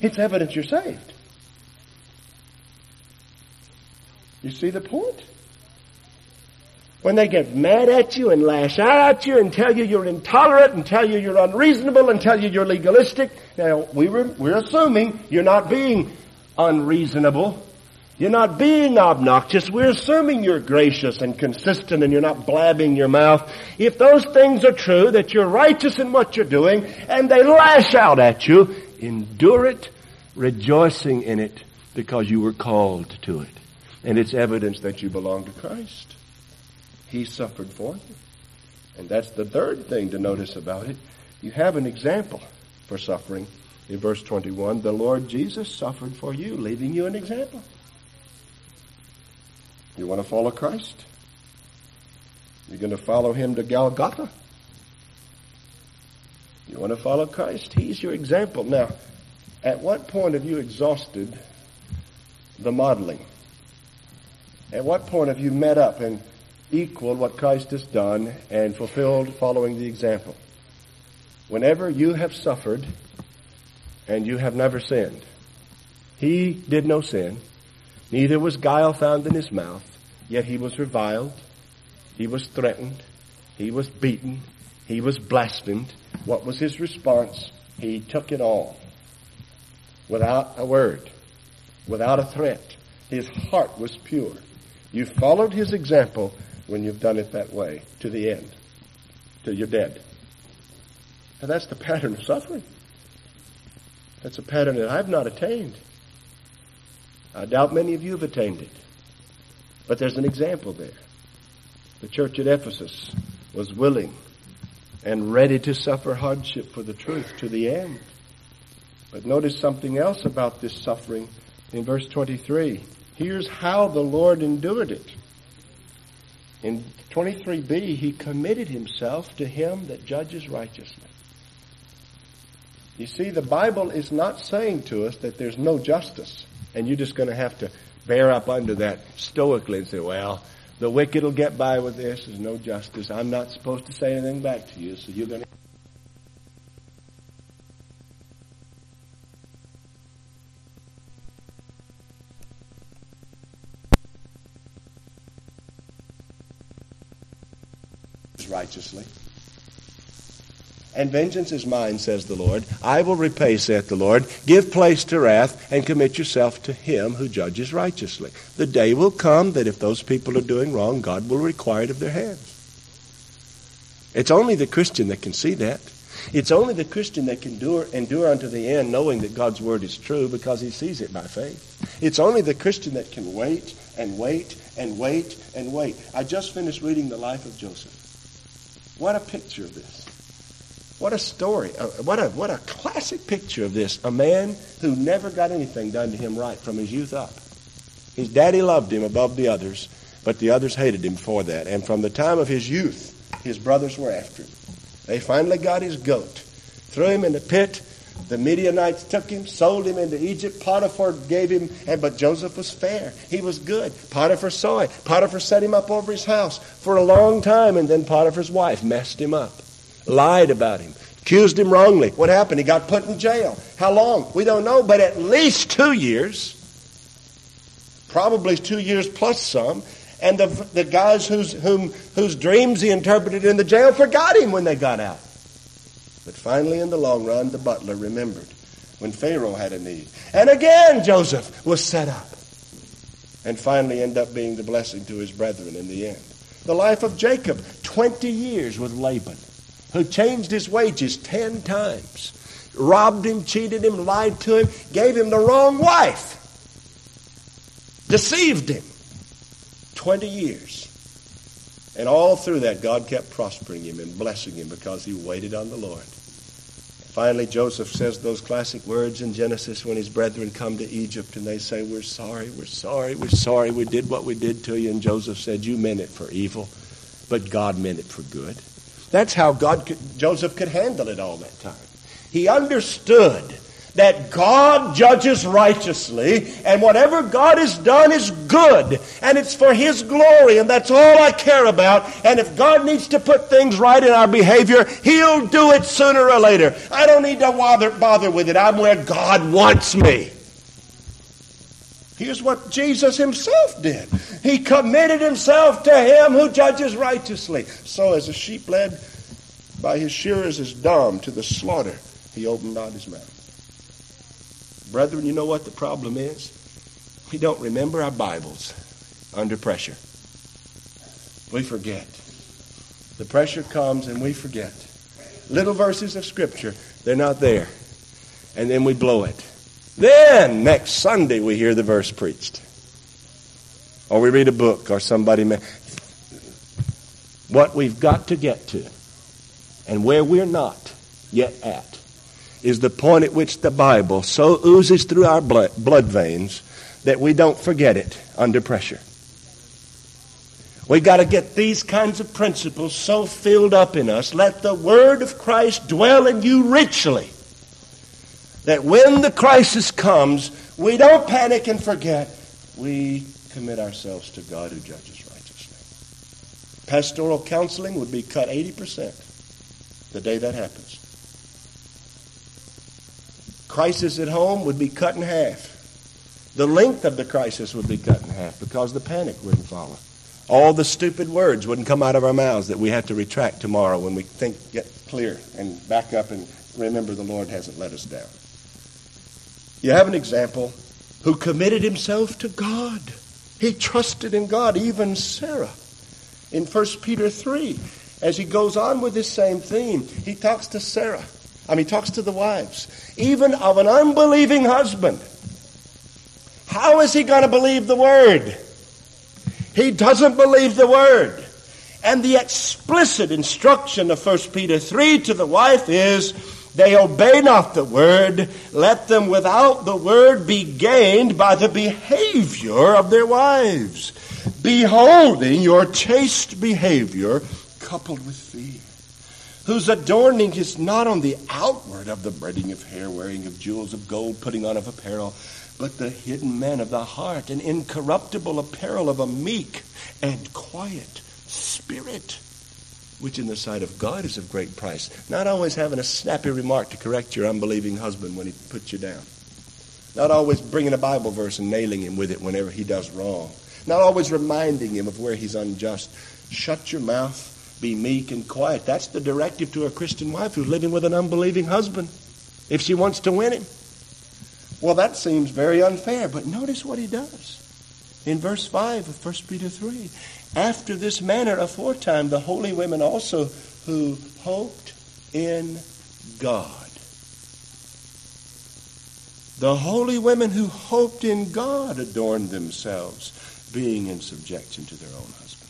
It's evidence you're saved. You see the point? When they get mad at you and lash out at you and tell you you're intolerant and tell you you're unreasonable and tell you you're legalistic, now we were, we're assuming you're not being unreasonable. You're not being obnoxious. We're assuming you're gracious and consistent and you're not blabbing your mouth. If those things are true, that you're righteous in what you're doing, and they lash out at you, endure it, rejoicing in it, because you were called to it. And it's evidence that you belong to Christ. He suffered for. And that's the third thing to notice about it. You have an example for suffering. In verse 21, the Lord Jesus suffered for you, leaving you an example. You want to follow Christ? You're going to follow him to Golgotha? You want to follow Christ? He's your example. Now, at what point have you exhausted the modeling? At what point have you met up and equaled what Christ has done and fulfilled following the example? Whenever you have suffered and you have never sinned. He did no sin. Neither was guile found in his mouth, yet he was reviled, he was threatened, he was beaten, he was blasphemed. What was his response? He took it all without a word, without a threat. His heart was pure. You followed his example when you've done it that way to the end, till you're dead. And that's the pattern of suffering. That's a pattern that I've not attained. I doubt many of you have attained it. But there's an example there. The church at Ephesus was willing and ready to suffer hardship for the truth to the end. But notice something else about this suffering in verse 23. Here's how the Lord endured it. In 23b, he committed himself to him that judges righteously. You see, the Bible is not saying to us that there's no justice. And you're just going to have to bear up under that stoically and say, well, the wicked will get by with this. There's no justice. I'm not supposed to say anything back to you, so you're going to. Righteously. And vengeance is mine, says the Lord. I will repay, saith the Lord. Give place to wrath and commit yourself to him who judges righteously. The day will come that if those people are doing wrong, God will require it of their hands. It's only the Christian that can see that. It's only the Christian that can endure, endure unto the end knowing that God's word is true because he sees it by faith. It's only the Christian that can wait and wait and wait and wait. I just finished reading the life of Joseph. What a picture of this. What a story. Uh, what a, what a classic picture of this. A man who never got anything done to him right from his youth up. His daddy loved him above the others, but the others hated him for that. And from the time of his youth, his brothers were after him. They finally got his goat, threw him in the pit. The Midianites took him, sold him into Egypt. Potiphar gave him, and but Joseph was fair. He was good. Potiphar saw it. Potiphar set him up over his house for a long time, and then Potiphar's wife messed him up lied about him, accused him wrongly. What happened? He got put in jail. How long? We don't know, but at least two years. Probably two years plus some. And the, the guys whose, whom, whose dreams he interpreted in the jail forgot him when they got out. But finally, in the long run, the butler remembered when Pharaoh had a need. And again, Joseph was set up. And finally, end up being the blessing to his brethren in the end. The life of Jacob, 20 years with Laban who changed his wages ten times. robbed him, cheated him, lied to him, gave him the wrong wife, deceived him. 20 years. And all through that, God kept prospering him and blessing him because he waited on the Lord. Finally, Joseph says those classic words in Genesis when his brethren come to Egypt and they say, We're sorry, we're sorry, we're sorry, we did what we did to you. And Joseph said, You meant it for evil, but God meant it for good. That's how God could, Joseph could handle it all that time. He understood that God judges righteously, and whatever God has done is good, and it's for His glory, and that's all I care about. And if God needs to put things right in our behavior, He'll do it sooner or later. I don't need to bother, bother with it. I'm where God wants me. Here's what Jesus himself did. He committed himself to him who judges righteously. So as a sheep led by his shearers is dumb to the slaughter, he opened not his mouth. Brethren, you know what the problem is? We don't remember our Bibles under pressure. We forget. The pressure comes and we forget. Little verses of Scripture, they're not there. And then we blow it. Then, next Sunday, we hear the verse preached. Or we read a book, or somebody. May... What we've got to get to, and where we're not yet at, is the point at which the Bible so oozes through our blood, veins that we don't forget it under pressure. We got to get these kinds of principles so filled up in us. Let the Word of Christ dwell in you richly. That when the crisis comes, we don't panic and forget. We commit ourselves to God who judges righteously. Pastoral counseling would be cut 80% the day that happens crisis at home would be cut in half. The length of the crisis would be cut in half because the panic wouldn't follow. All the stupid words wouldn't come out of our mouths that we have to retract tomorrow when we think get clear and back up and remember the Lord hasn't let us down. You have an example who committed himself to God. He trusted in God, even Sarah. In 1 Peter 3, as he goes on with this same theme, he talks to Sarah. I mean, he talks to the wives even of an unbelieving husband. How is he going to believe the word? He doesn't believe the word. And the explicit instruction of 1 Peter 3 to the wife is, they obey not the word, let them without the word be gained by the behavior of their wives, beholding your chaste behavior coupled with fear whose adorning is not on the outward of the braiding of hair, wearing of jewels of gold, putting on of apparel, but the hidden man of the heart, an incorruptible apparel of a meek and quiet spirit, which in the sight of God is of great price. Not always having a snappy remark to correct your unbelieving husband when he puts you down. Not always bringing a Bible verse and nailing him with it whenever he does wrong. Not always reminding him of where he's unjust. Shut your mouth be meek and quiet. That's the directive to a Christian wife who's living with an unbelieving husband if she wants to win him. Well, that seems very unfair, but notice what he does. In verse 5 of 1 Peter 3, after this manner aforetime the holy women also who hoped in God. The holy women who hoped in God adorned themselves, being in subjection to their own husbands.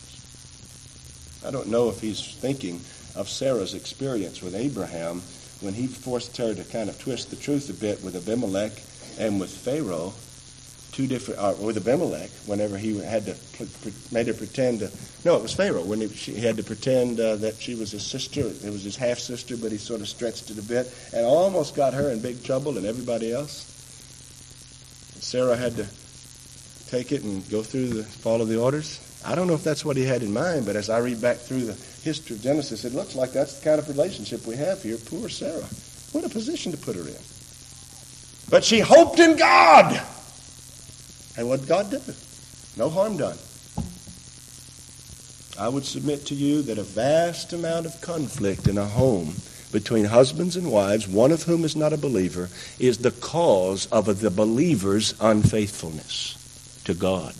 I don't know if he's thinking of Sarah's experience with Abraham when he forced her to kind of twist the truth a bit with Abimelech and with Pharaoh, two different, uh, with Abimelech, whenever he had to, made her pretend to, no, it was Pharaoh, when he, she, he had to pretend uh, that she was his sister. It was his half sister, but he sort of stretched it a bit and almost got her in big trouble and everybody else. And Sarah had to take it and go through the, follow the orders. I don't know if that's what he had in mind, but as I read back through the history of Genesis, it looks like that's the kind of relationship we have here. Poor Sarah. What a position to put her in. But she hoped in God. And what God did? No harm done. I would submit to you that a vast amount of conflict in a home between husbands and wives, one of whom is not a believer, is the cause of the believer's unfaithfulness to God.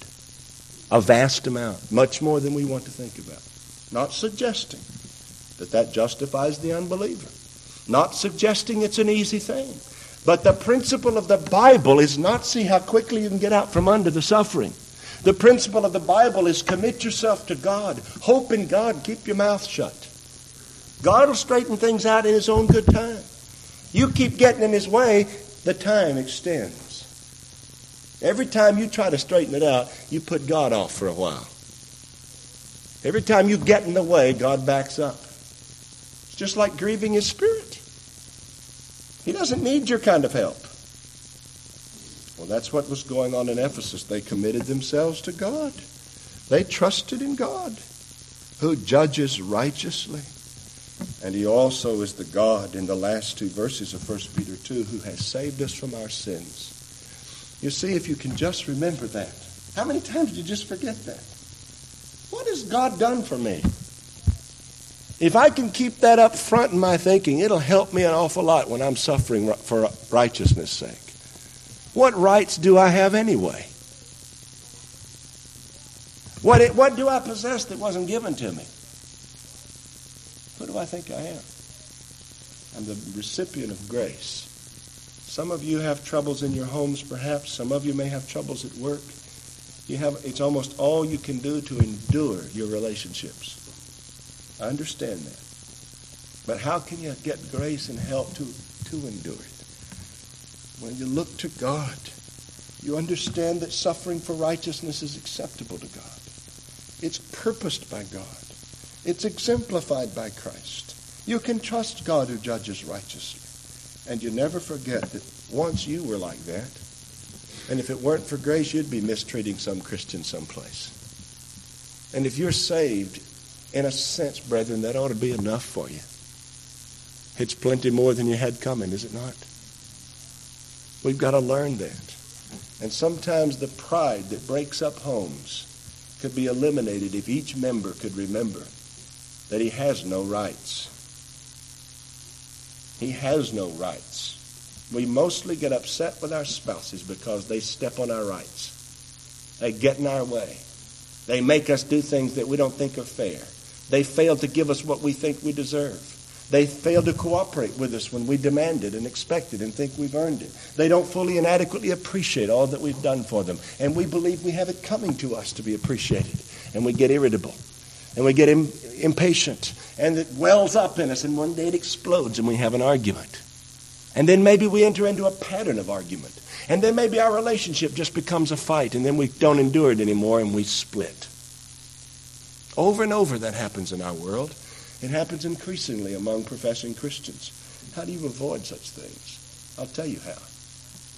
A vast amount, much more than we want to think about. Not suggesting that that justifies the unbeliever. Not suggesting it's an easy thing. But the principle of the Bible is not see how quickly you can get out from under the suffering. The principle of the Bible is commit yourself to God. Hope in God. Keep your mouth shut. God will straighten things out in His own good time. You keep getting in His way, the time extends. Every time you try to straighten it out, you put God off for a while. Every time you get in the way, God backs up. It's just like grieving His Spirit. He doesn't need your kind of help. Well, that's what was going on in Ephesus. They committed themselves to God. They trusted in God, who judges righteously. And he also is the God in the last two verses of 1 Peter 2 who has saved us from our sins. You see, if you can just remember that. How many times did you just forget that? What has God done for me? If I can keep that up front in my thinking, it'll help me an awful lot when I'm suffering for righteousness' sake. What rights do I have anyway? What, it, what do I possess that wasn't given to me? Who do I think I am? I'm the recipient of grace. Some of you have troubles in your homes, perhaps. Some of you may have troubles at work. You have, it's almost all you can do to endure your relationships. I understand that. But how can you get grace and help to, to endure it? When you look to God, you understand that suffering for righteousness is acceptable to God. It's purposed by God. It's exemplified by Christ. You can trust God who judges righteously. And you never forget that once you were like that. And if it weren't for grace, you'd be mistreating some Christian someplace. And if you're saved, in a sense, brethren, that ought to be enough for you. It's plenty more than you had coming, is it not? We've got to learn that. And sometimes the pride that breaks up homes could be eliminated if each member could remember that he has no rights. He has no rights. We mostly get upset with our spouses because they step on our rights. They get in our way. They make us do things that we don't think are fair. They fail to give us what we think we deserve. They fail to cooperate with us when we demand it and expect it and think we've earned it. They don't fully and adequately appreciate all that we've done for them. And we believe we have it coming to us to be appreciated. And we get irritable. And we get Im- impatient. And it wells up in us. And one day it explodes and we have an argument. And then maybe we enter into a pattern of argument. And then maybe our relationship just becomes a fight. And then we don't endure it anymore and we split. Over and over that happens in our world. It happens increasingly among professing Christians. How do you avoid such things? I'll tell you how.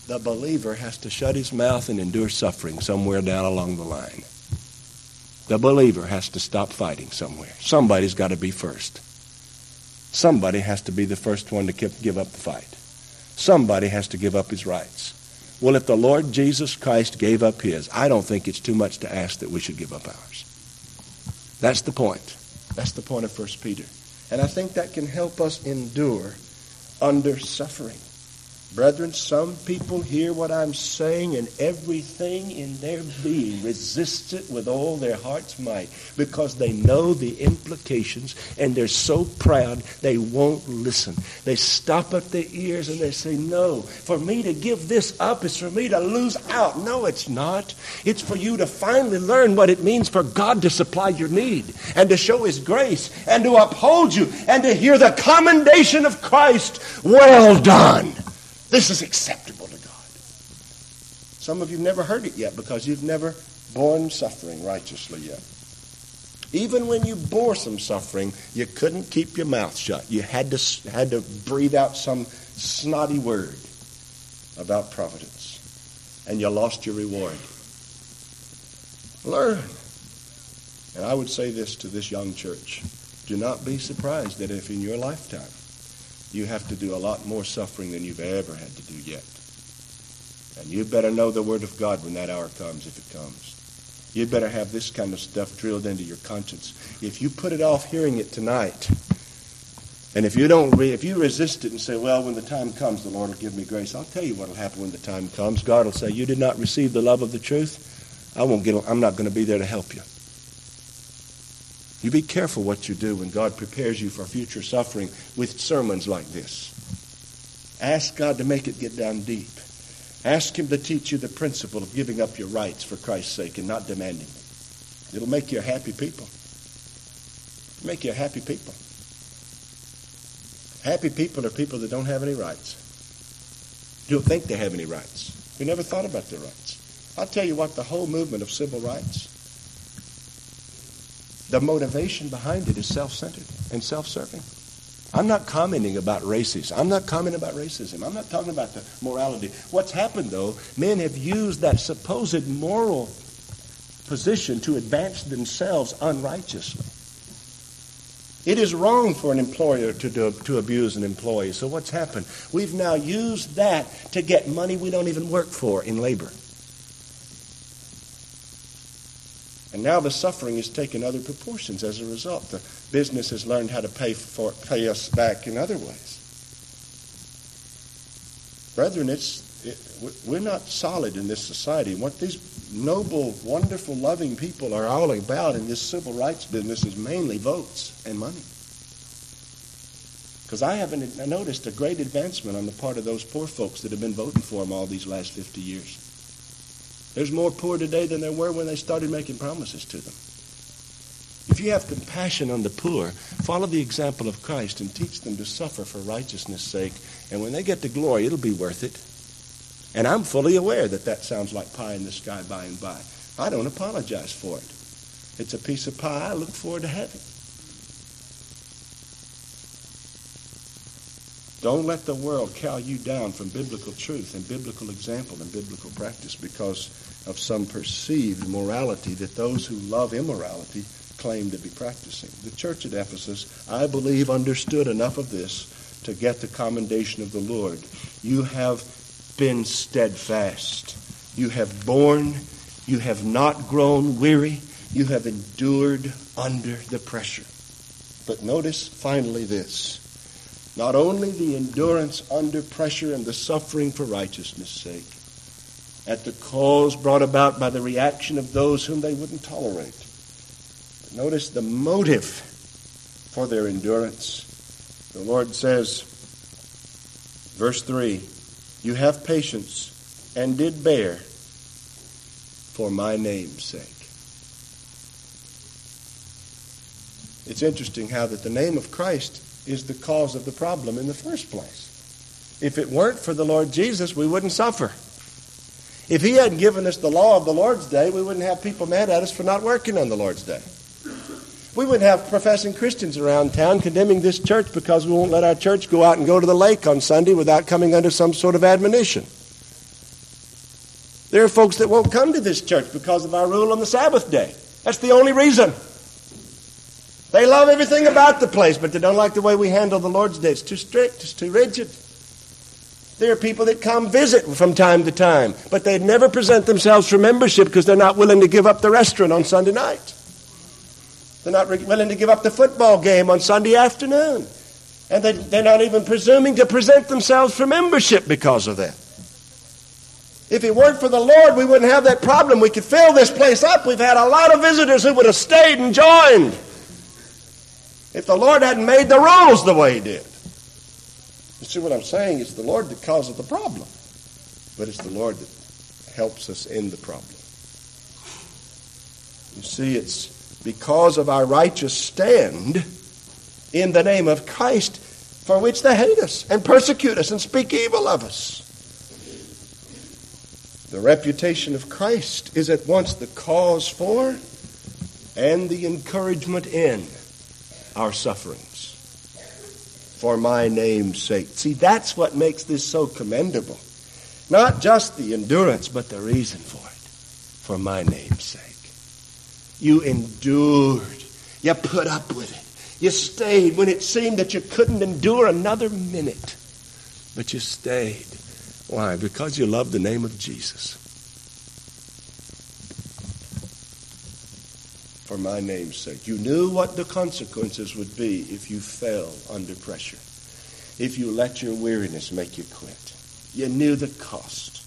The believer has to shut his mouth and endure suffering somewhere down along the line. The believer has to stop fighting somewhere. Somebody's got to be first. Somebody has to be the first one to give up the fight. Somebody has to give up his rights. Well, if the Lord Jesus Christ gave up his, I don't think it's too much to ask that we should give up ours. That's the point. That's the point of 1 Peter. And I think that can help us endure under suffering. Brethren, some people hear what I'm saying and everything in their being resists it with all their heart's might because they know the implications and they're so proud they won't listen. They stop up their ears and they say, No, for me to give this up is for me to lose out. No, it's not. It's for you to finally learn what it means for God to supply your need and to show His grace and to uphold you and to hear the commendation of Christ. Well done. This is acceptable to God. Some of you never heard it yet because you've never borne suffering righteously yet. Even when you bore some suffering, you couldn't keep your mouth shut. You had to, had to breathe out some snotty word about providence. And you lost your reward. Learn. And I would say this to this young church. Do not be surprised that if in your lifetime you have to do a lot more suffering than you've ever had to do yet. And you better know the Word of God when that hour comes, if it comes. You'd better have this kind of stuff drilled into your conscience. If you put it off hearing it tonight, and if you don't, re- if you resist it and say, "Well, when the time comes, the Lord will give me grace," I'll tell you what will happen when the time comes. God will say, "You did not receive the love of the truth. I won't get. I'm not going to be there to help you." You be careful what you do when God prepares you for future suffering with sermons like this. Ask God to make it get down deep. Ask Him to teach you the principle of giving up your rights for Christ's sake and not demanding it. It'll make you a happy people. Make you a happy people. Happy people are people that don't have any rights. Don't think they have any rights. We never thought about their rights. I'll tell you what, the whole movement of civil rights, the motivation behind it is self-centered and self-serving. I'm not commenting about racism. I'm not commenting about racism. I'm not talking about the morality. What's happened, though, men have used that supposed moral position to advance themselves unrighteously. It is wrong for an employer to, do, to abuse an employee. So what's happened? We've now used that to get money we don't even work for in labor. And now the suffering has taken other proportions as a result. The business has learned how to pay, for, pay us back in other ways. Brethren, it's, it, we're not solid in this society. What these noble, wonderful, loving people are all about in this civil rights business is mainly votes and money. Because I haven't noticed a great advancement on the part of those poor folks that have been voting for them all these last 50 years. There's more poor today than there were when they started making promises to them. If you have compassion on the poor, follow the example of Christ and teach them to suffer for righteousness' sake. And when they get to glory, it'll be worth it. And I'm fully aware that that sounds like pie in the sky by and by. I don't apologize for it. It's a piece of pie I look forward to having. Don't let the world cow you down from biblical truth and biblical example and biblical practice because of some perceived morality that those who love immorality claim to be practicing. The church at Ephesus, I believe, understood enough of this to get the commendation of the Lord. You have been steadfast. You have borne. You have not grown weary. You have endured under the pressure. But notice finally this. Not only the endurance under pressure and the suffering for righteousness' sake, at the cause brought about by the reaction of those whom they wouldn't tolerate. But notice the motive for their endurance. The Lord says, verse 3 you have patience and did bear for my name's sake. It's interesting how that the name of Christ is the cause of the problem in the first place. If it weren't for the Lord Jesus, we wouldn't suffer. If he hadn't given us the law of the Lord's day, we wouldn't have people mad at us for not working on the Lord's day. We wouldn't have professing Christians around town condemning this church because we won't let our church go out and go to the lake on Sunday without coming under some sort of admonition. There are folks that won't come to this church because of our rule on the Sabbath day. That's the only reason. They love everything about the place, but they don't like the way we handle the Lord's Day. It's too strict, it's too rigid. There are people that come visit from time to time, but they'd never present themselves for membership because they're not willing to give up the restaurant on Sunday night. They're not willing to give up the football game on Sunday afternoon. And they, are not even presuming to present themselves for membership because of that. If it weren't for the Lord, we wouldn't have that problem. We could fill this place up. We've had a lot of visitors who would have stayed and joined if the Lord hadn't made the rules the way He did. You see what I'm saying? It's the Lord that causes the problem, but it's the Lord that helps us in the problem. You see, it's because of our righteous stand in the name of Christ, for which they hate us and persecute us and speak evil of us. The reputation of Christ is at once the cause for and the encouragement in our sufferings for my name's sake. See, that's what makes this so commendable. Not just the endurance, but the reason for it. For my name's sake. You endured. You put up with it. You stayed when it seemed that you couldn't endure another minute. But you stayed. Why? Because you love the name of Jesus. For my name's sake. You knew what the consequences would be if you fell under pressure. If you let your weariness make you quit. You knew the cost.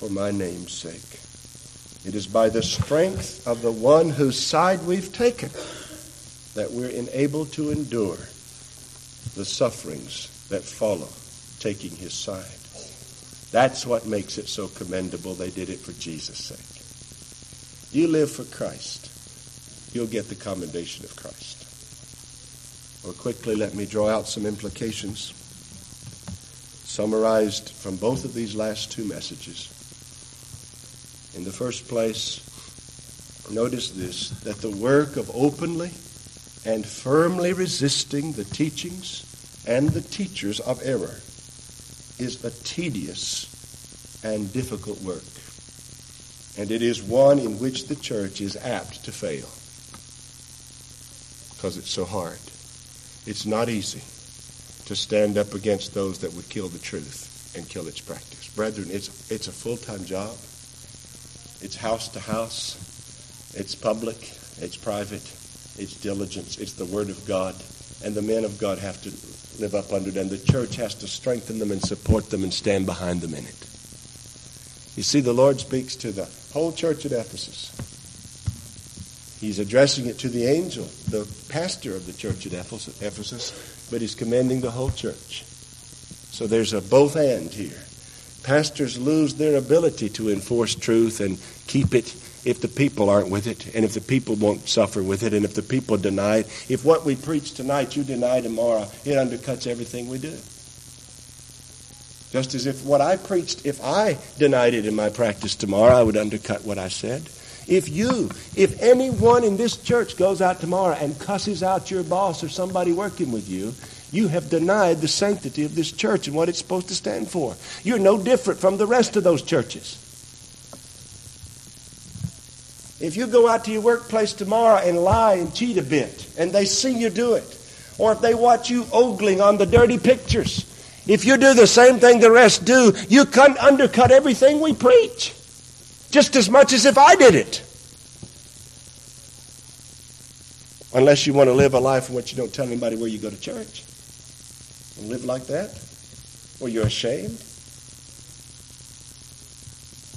For my name's sake. It is by the strength of the one whose side we've taken that we're enabled to endure the sufferings that follow taking his side. That's what makes it so commendable. They did it for Jesus' sake. You live for Christ, you'll get the commendation of Christ. Or quickly, let me draw out some implications summarized from both of these last two messages. In the first place, notice this that the work of openly and firmly resisting the teachings and the teachers of error is a tedious and difficult work. And it is one in which the church is apt to fail because it's so hard. It's not easy to stand up against those that would kill the truth and kill its practice. Brethren, it's, it's a full-time job. It's house to house. It's public. It's private. It's diligence. It's the Word of God. And the men of God have to live up under it. And the church has to strengthen them and support them and stand behind them in it. You see, the Lord speaks to the whole church at Ephesus. He's addressing it to the angel, the pastor of the church at Ephesus, but he's commending the whole church. So there's a both and here. Pastors lose their ability to enforce truth and keep it if the people aren't with it, and if the people won't suffer with it, and if the people deny it. If what we preach tonight you deny tomorrow, it undercuts everything we do. Just as if what I preached, if I denied it in my practice tomorrow, I would undercut what I said. If you, if anyone in this church goes out tomorrow and cusses out your boss or somebody working with you, you have denied the sanctity of this church and what it's supposed to stand for. You're no different from the rest of those churches. If you go out to your workplace tomorrow and lie and cheat a bit, and they see you do it, or if they watch you ogling on the dirty pictures, if you do the same thing the rest do, you can undercut everything we preach. Just as much as if I did it. Unless you want to live a life in which you don't tell anybody where you go to church. And live like that? Or you're ashamed?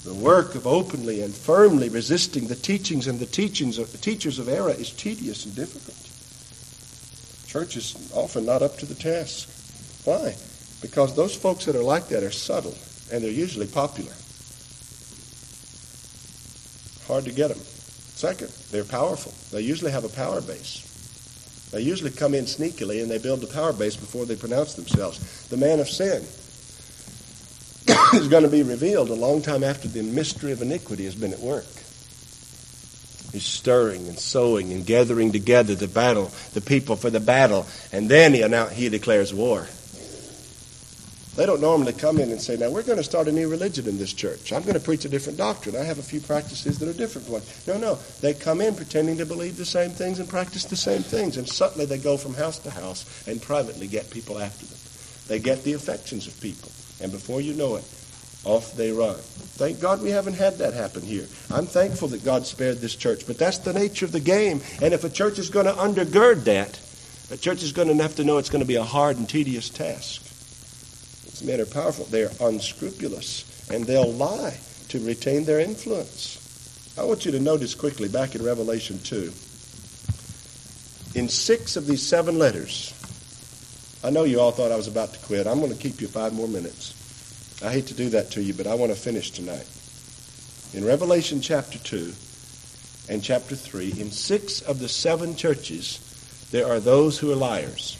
The work of openly and firmly resisting the teachings and the teachings of the teachers of error is tedious and difficult. Church is often not up to the task. Why? Because those folks that are like that are subtle and they're usually popular. Hard to get them. Second, they're powerful. They usually have a power base. They usually come in sneakily and they build the power base before they pronounce themselves. The man of sin is going to be revealed a long time after the mystery of iniquity has been at work. He's stirring and sowing and gathering together the battle, the people for the battle, and then he, announce, he declares war. They don't normally come in and say, now we're going to start a new religion in this church. I'm going to preach a different doctrine. I have a few practices that are different from one. No, no. They come in pretending to believe the same things and practice the same things. And suddenly they go from house to house and privately get people after them. They get the affections of people. And before you know it, off they run. Thank God we haven't had that happen here. I'm thankful that God spared this church, but that's the nature of the game. And if a church is going to undergird that, a church is going to have to know it's going to be a hard and tedious task. Men are powerful. They're unscrupulous, and they'll lie to retain their influence. I want you to notice quickly back in Revelation 2. In six of these seven letters, I know you all thought I was about to quit. I'm going to keep you five more minutes. I hate to do that to you, but I want to finish tonight. In Revelation chapter 2 and chapter 3, in six of the seven churches, there are those who are liars,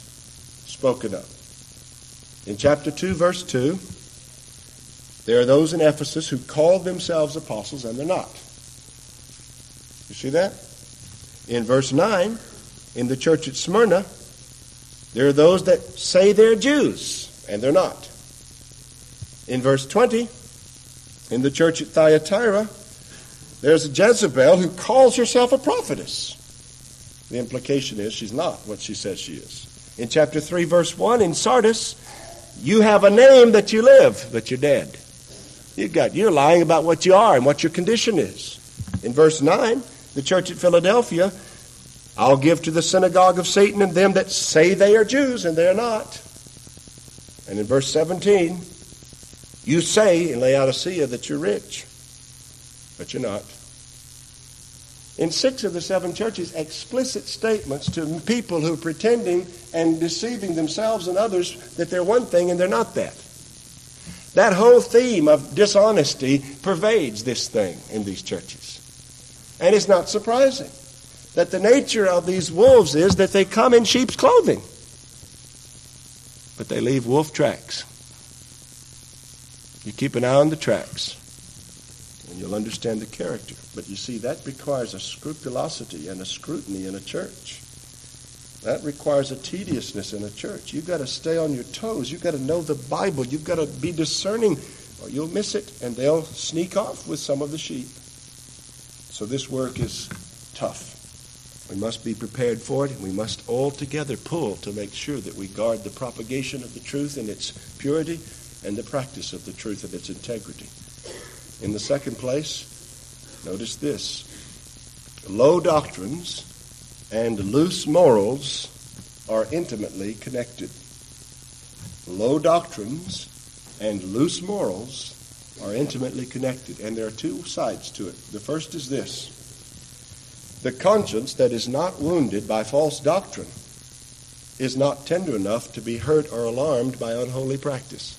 spoken of. In chapter 2, verse 2, there are those in Ephesus who call themselves apostles and they're not. You see that? In verse 9, in the church at Smyrna, there are those that say they're Jews and they're not. In verse 20, in the church at Thyatira, there's a Jezebel who calls herself a prophetess. The implication is she's not what she says she is. In chapter 3, verse 1, in Sardis, you have a name that you live, but you're dead. You got you're lying about what you are and what your condition is. In verse 9, the church at Philadelphia, I'll give to the synagogue of Satan and them that say they are Jews and they are not. And in verse 17, you say in Laodicea that you're rich, but you're not. In six of the seven churches explicit statements to people who are pretending and deceiving themselves and others that they're one thing and they're not that. That whole theme of dishonesty pervades this thing in these churches. And it's not surprising that the nature of these wolves is that they come in sheep's clothing, but they leave wolf tracks. You keep an eye on the tracks, and you'll understand the character. But you see, that requires a scrupulosity and a scrutiny in a church. That requires a tediousness in a church. You've got to stay on your toes. You've got to know the Bible. You've got to be discerning, or you'll miss it, and they'll sneak off with some of the sheep. So this work is tough. We must be prepared for it, and we must all together pull to make sure that we guard the propagation of the truth in its purity and the practice of the truth in its integrity. In the second place, notice this low doctrines and loose morals are intimately connected. Low doctrines and loose morals are intimately connected, and there are two sides to it. The first is this the conscience that is not wounded by false doctrine is not tender enough to be hurt or alarmed by unholy practice.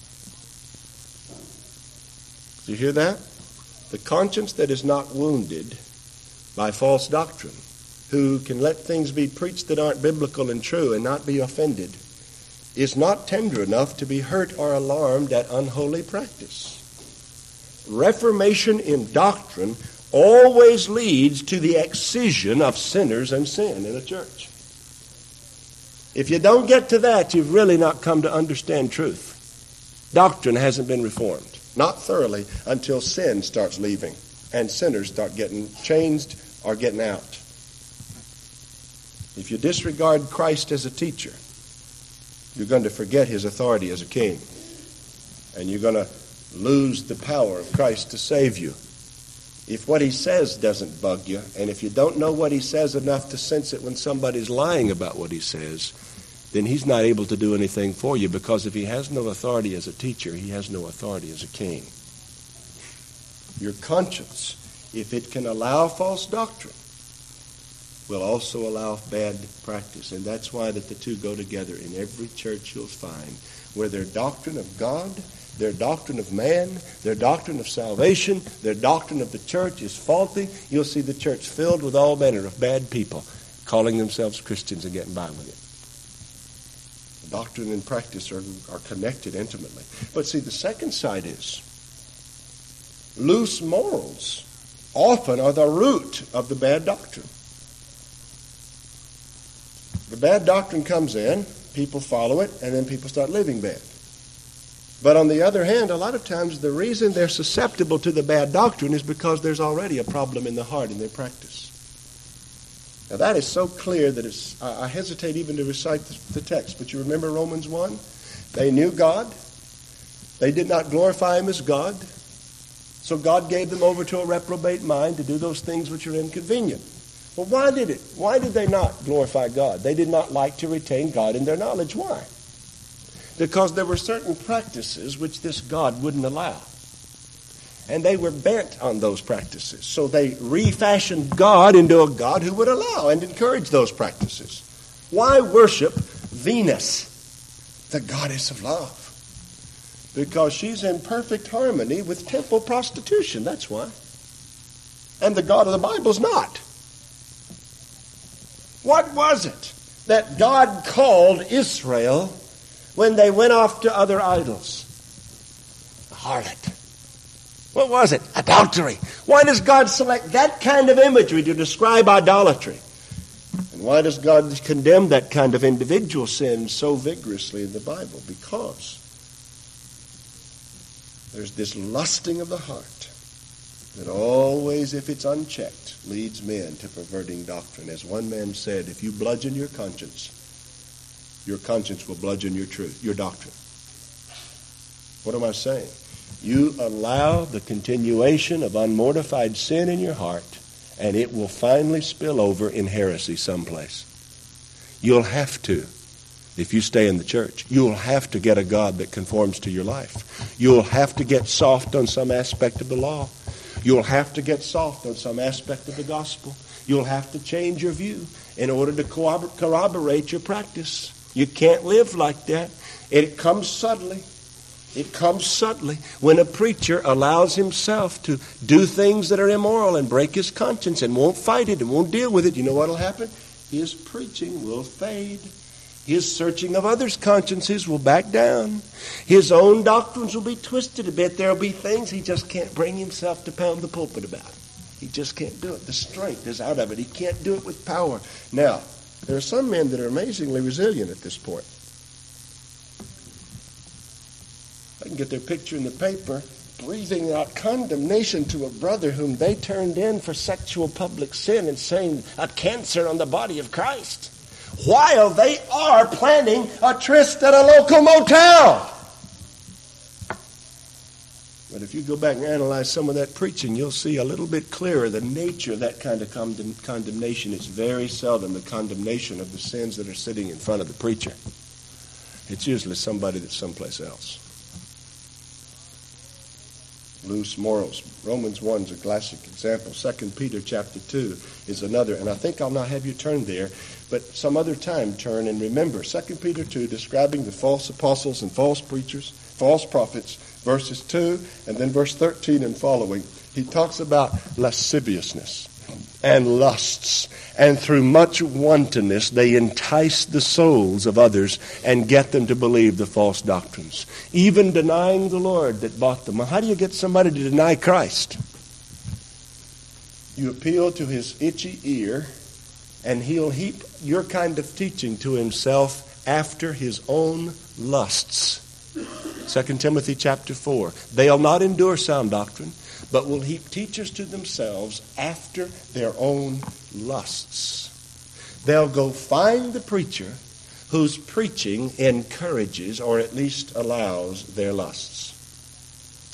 Do you hear that? The conscience that is not wounded by false doctrine who can let things be preached that aren't biblical and true and not be offended, is not tender enough to be hurt or alarmed at unholy practice. Reformation in doctrine always leads to the excision of sinners and sin in a church. If you don't get to that, you've really not come to understand truth. Doctrine hasn't been reformed, not thoroughly, until sin starts leaving and sinners start getting changed or getting out. If you disregard Christ as a teacher, you're going to forget his authority as a king. And you're going to lose the power of Christ to save you. If what he says doesn't bug you, and if you don't know what he says enough to sense it when somebody's lying about what he says, then he's not able to do anything for you because if he has no authority as a teacher, he has no authority as a king. Your conscience, if it can allow false doctrine, will also allow bad practice. And that's why that the two go together. In every church you'll find where their doctrine of God, their doctrine of man, their doctrine of salvation, their doctrine of the church is faulty, you'll see the church filled with all manner of bad people calling themselves Christians and getting by with it. Doctrine and practice are, are connected intimately. But see, the second side is loose morals often are the root of the bad doctrine. The bad doctrine comes in, people follow it, and then people start living bad. But on the other hand, a lot of times the reason they're susceptible to the bad doctrine is because there's already a problem in the heart in their practice. Now that is so clear that it's, I hesitate even to recite the text, but you remember Romans 1? They knew God. They did not glorify Him as God. So God gave them over to a reprobate mind to do those things which are inconvenient. Well, why did it? Why did they not glorify God? They did not like to retain God in their knowledge. Why? Because there were certain practices which this God wouldn't allow. And they were bent on those practices. So they refashioned God into a God who would allow and encourage those practices. Why worship Venus, the goddess of love? Because she's in perfect harmony with temple prostitution. That's why. And the God of the Bible's not. What was it that God called Israel when they went off to other idols? A harlot. What was it? Adultery. Why does God select that kind of imagery to describe idolatry? And why does God condemn that kind of individual sin so vigorously in the Bible? Because there's this lusting of the heart that always, if it's unchecked, leads men to perverting doctrine. As one man said, if you bludgeon your conscience, your conscience will bludgeon your truth, your doctrine. What am I saying? You allow the continuation of unmortified sin in your heart, and it will finally spill over in heresy someplace. You'll have to if you stay in the church. You'll have to get a God that conforms to your life. You'll have to get soft on some aspect of the law. You'll have to get soft on some aspect of the gospel. You'll have to change your view in order to corroborate your practice. You can't live like that. It comes subtly. It comes subtly when a preacher allows himself to do things that are immoral and break his conscience and won't fight it and won't deal with it. You know what'll happen? His preaching will fade. His searching of others' consciences will back down. His own doctrines will be twisted a bit. There'll be things he just can't bring himself to pound the pulpit about. He just can't do it. The strength is out of it. He can't do it with power. Now, there are some men that are amazingly resilient at this point. I can get their picture in the paper breathing out condemnation to a brother whom they turned in for sexual public sin and saying a cancer on the body of Christ while they are planning a tryst at a local motel. But if you go back and analyze some of that preaching, you'll see a little bit clearer the nature of that kind of condemn- condemnation It's very seldom the condemnation of the sins that are sitting in front of the preacher. It's usually somebody that's someplace else. Loose morals. Romans 1 is a classic example. 2 Peter chapter 2 is another. And I think I'll not have you turn there but some other time turn and remember 2 Peter 2 describing the false apostles and false preachers, false prophets, verses 2 and then verse 13 and following. He talks about lasciviousness and lusts, and through much wantonness they entice the souls of others and get them to believe the false doctrines, even denying the Lord that bought them. How do you get somebody to deny Christ? You appeal to his itchy ear and he'll heap your kind of teaching to himself after his own lusts. 2 Timothy chapter 4. They'll not endure sound doctrine, but will heap teachers to themselves after their own lusts. They'll go find the preacher whose preaching encourages or at least allows their lusts.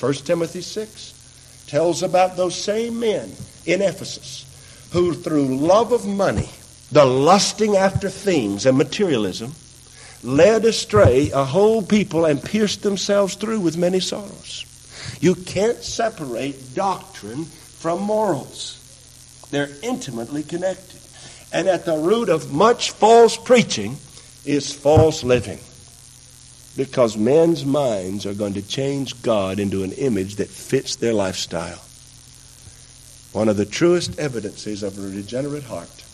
1 Timothy 6 tells about those same men in Ephesus who through love of money the lusting after things and materialism led astray a whole people and pierced themselves through with many sorrows. You can't separate doctrine from morals. They're intimately connected. And at the root of much false preaching is false living. Because men's minds are going to change God into an image that fits their lifestyle. One of the truest evidences of a regenerate heart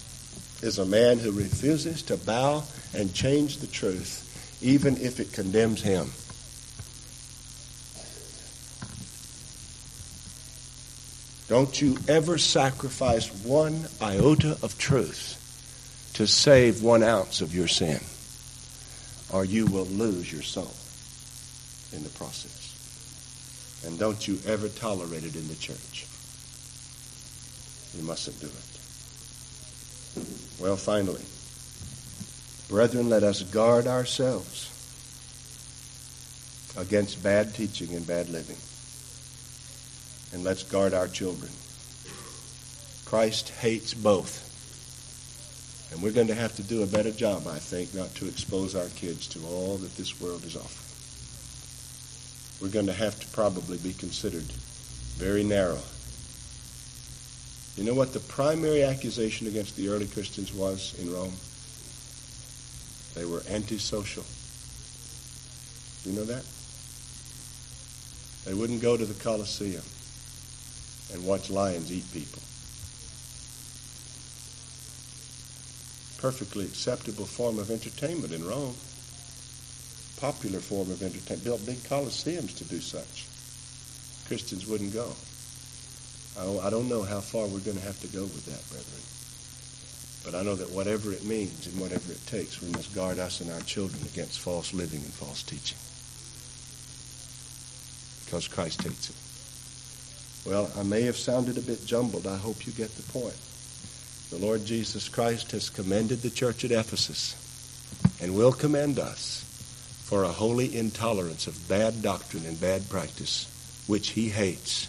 is a man who refuses to bow and change the truth, even if it condemns him. Don't you ever sacrifice one iota of truth to save one ounce of your sin, or you will lose your soul in the process. And don't you ever tolerate it in the church. You mustn't do it. Well, finally, brethren, let us guard ourselves against bad teaching and bad living. And let's guard our children. Christ hates both. And we're going to have to do a better job, I think, not to expose our kids to all that this world is offering. We're going to have to probably be considered very narrow you know what the primary accusation against the early Christians was in Rome? They were antisocial. You know that? They wouldn't go to the Colosseum and watch lions eat people. Perfectly acceptable form of entertainment in Rome. Popular form of entertainment. Built big coliseums to do such. Christians wouldn't go. I don't know how far we're going to have to go with that, brethren. But I know that whatever it means and whatever it takes, we must guard us and our children against false living and false teaching. Because Christ hates it. Well, I may have sounded a bit jumbled. I hope you get the point. The Lord Jesus Christ has commended the church at Ephesus and will commend us for a holy intolerance of bad doctrine and bad practice, which he hates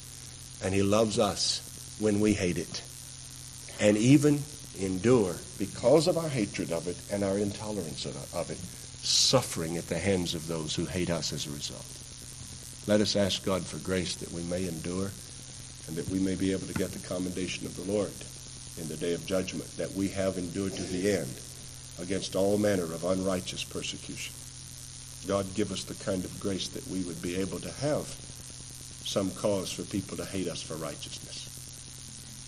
and he loves us when we hate it. And even endure, because of our hatred of it and our intolerance of it, suffering at the hands of those who hate us as a result. Let us ask God for grace that we may endure and that we may be able to get the commendation of the Lord in the day of judgment, that we have endured to the end against all manner of unrighteous persecution. God, give us the kind of grace that we would be able to have some cause for people to hate us for righteousness.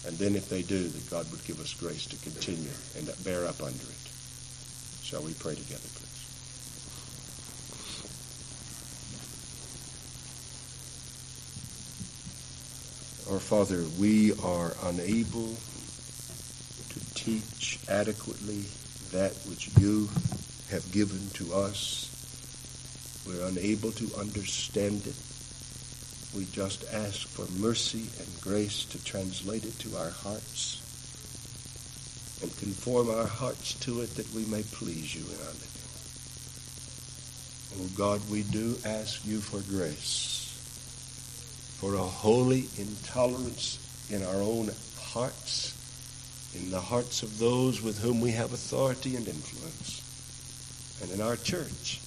And then if they do, that God would give us grace to continue and bear up under it. Shall we pray together, please? Our Father, we are unable to teach adequately that which you have given to us. We're unable to understand it. We just ask for mercy and grace to translate it to our hearts and conform our hearts to it that we may please you in our living. Oh God, we do ask you for grace, for a holy intolerance in our own hearts, in the hearts of those with whom we have authority and influence, and in our church.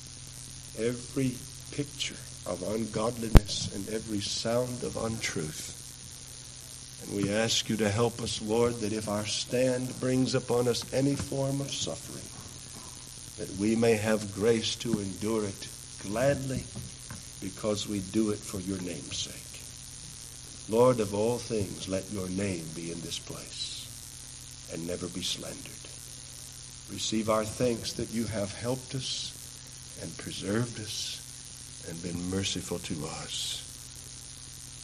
Every picture of ungodliness and every sound of untruth. And we ask you to help us, Lord, that if our stand brings upon us any form of suffering, that we may have grace to endure it gladly because we do it for your name's sake. Lord, of all things, let your name be in this place and never be slandered. Receive our thanks that you have helped us and preserved us and been merciful to us.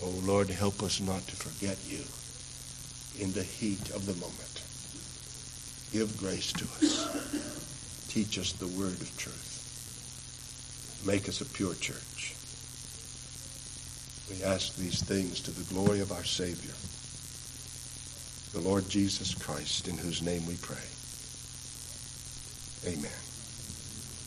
Oh Lord, help us not to forget you in the heat of the moment. Give grace to us. Teach us the word of truth. Make us a pure church. We ask these things to the glory of our Savior, the Lord Jesus Christ, in whose name we pray. Amen.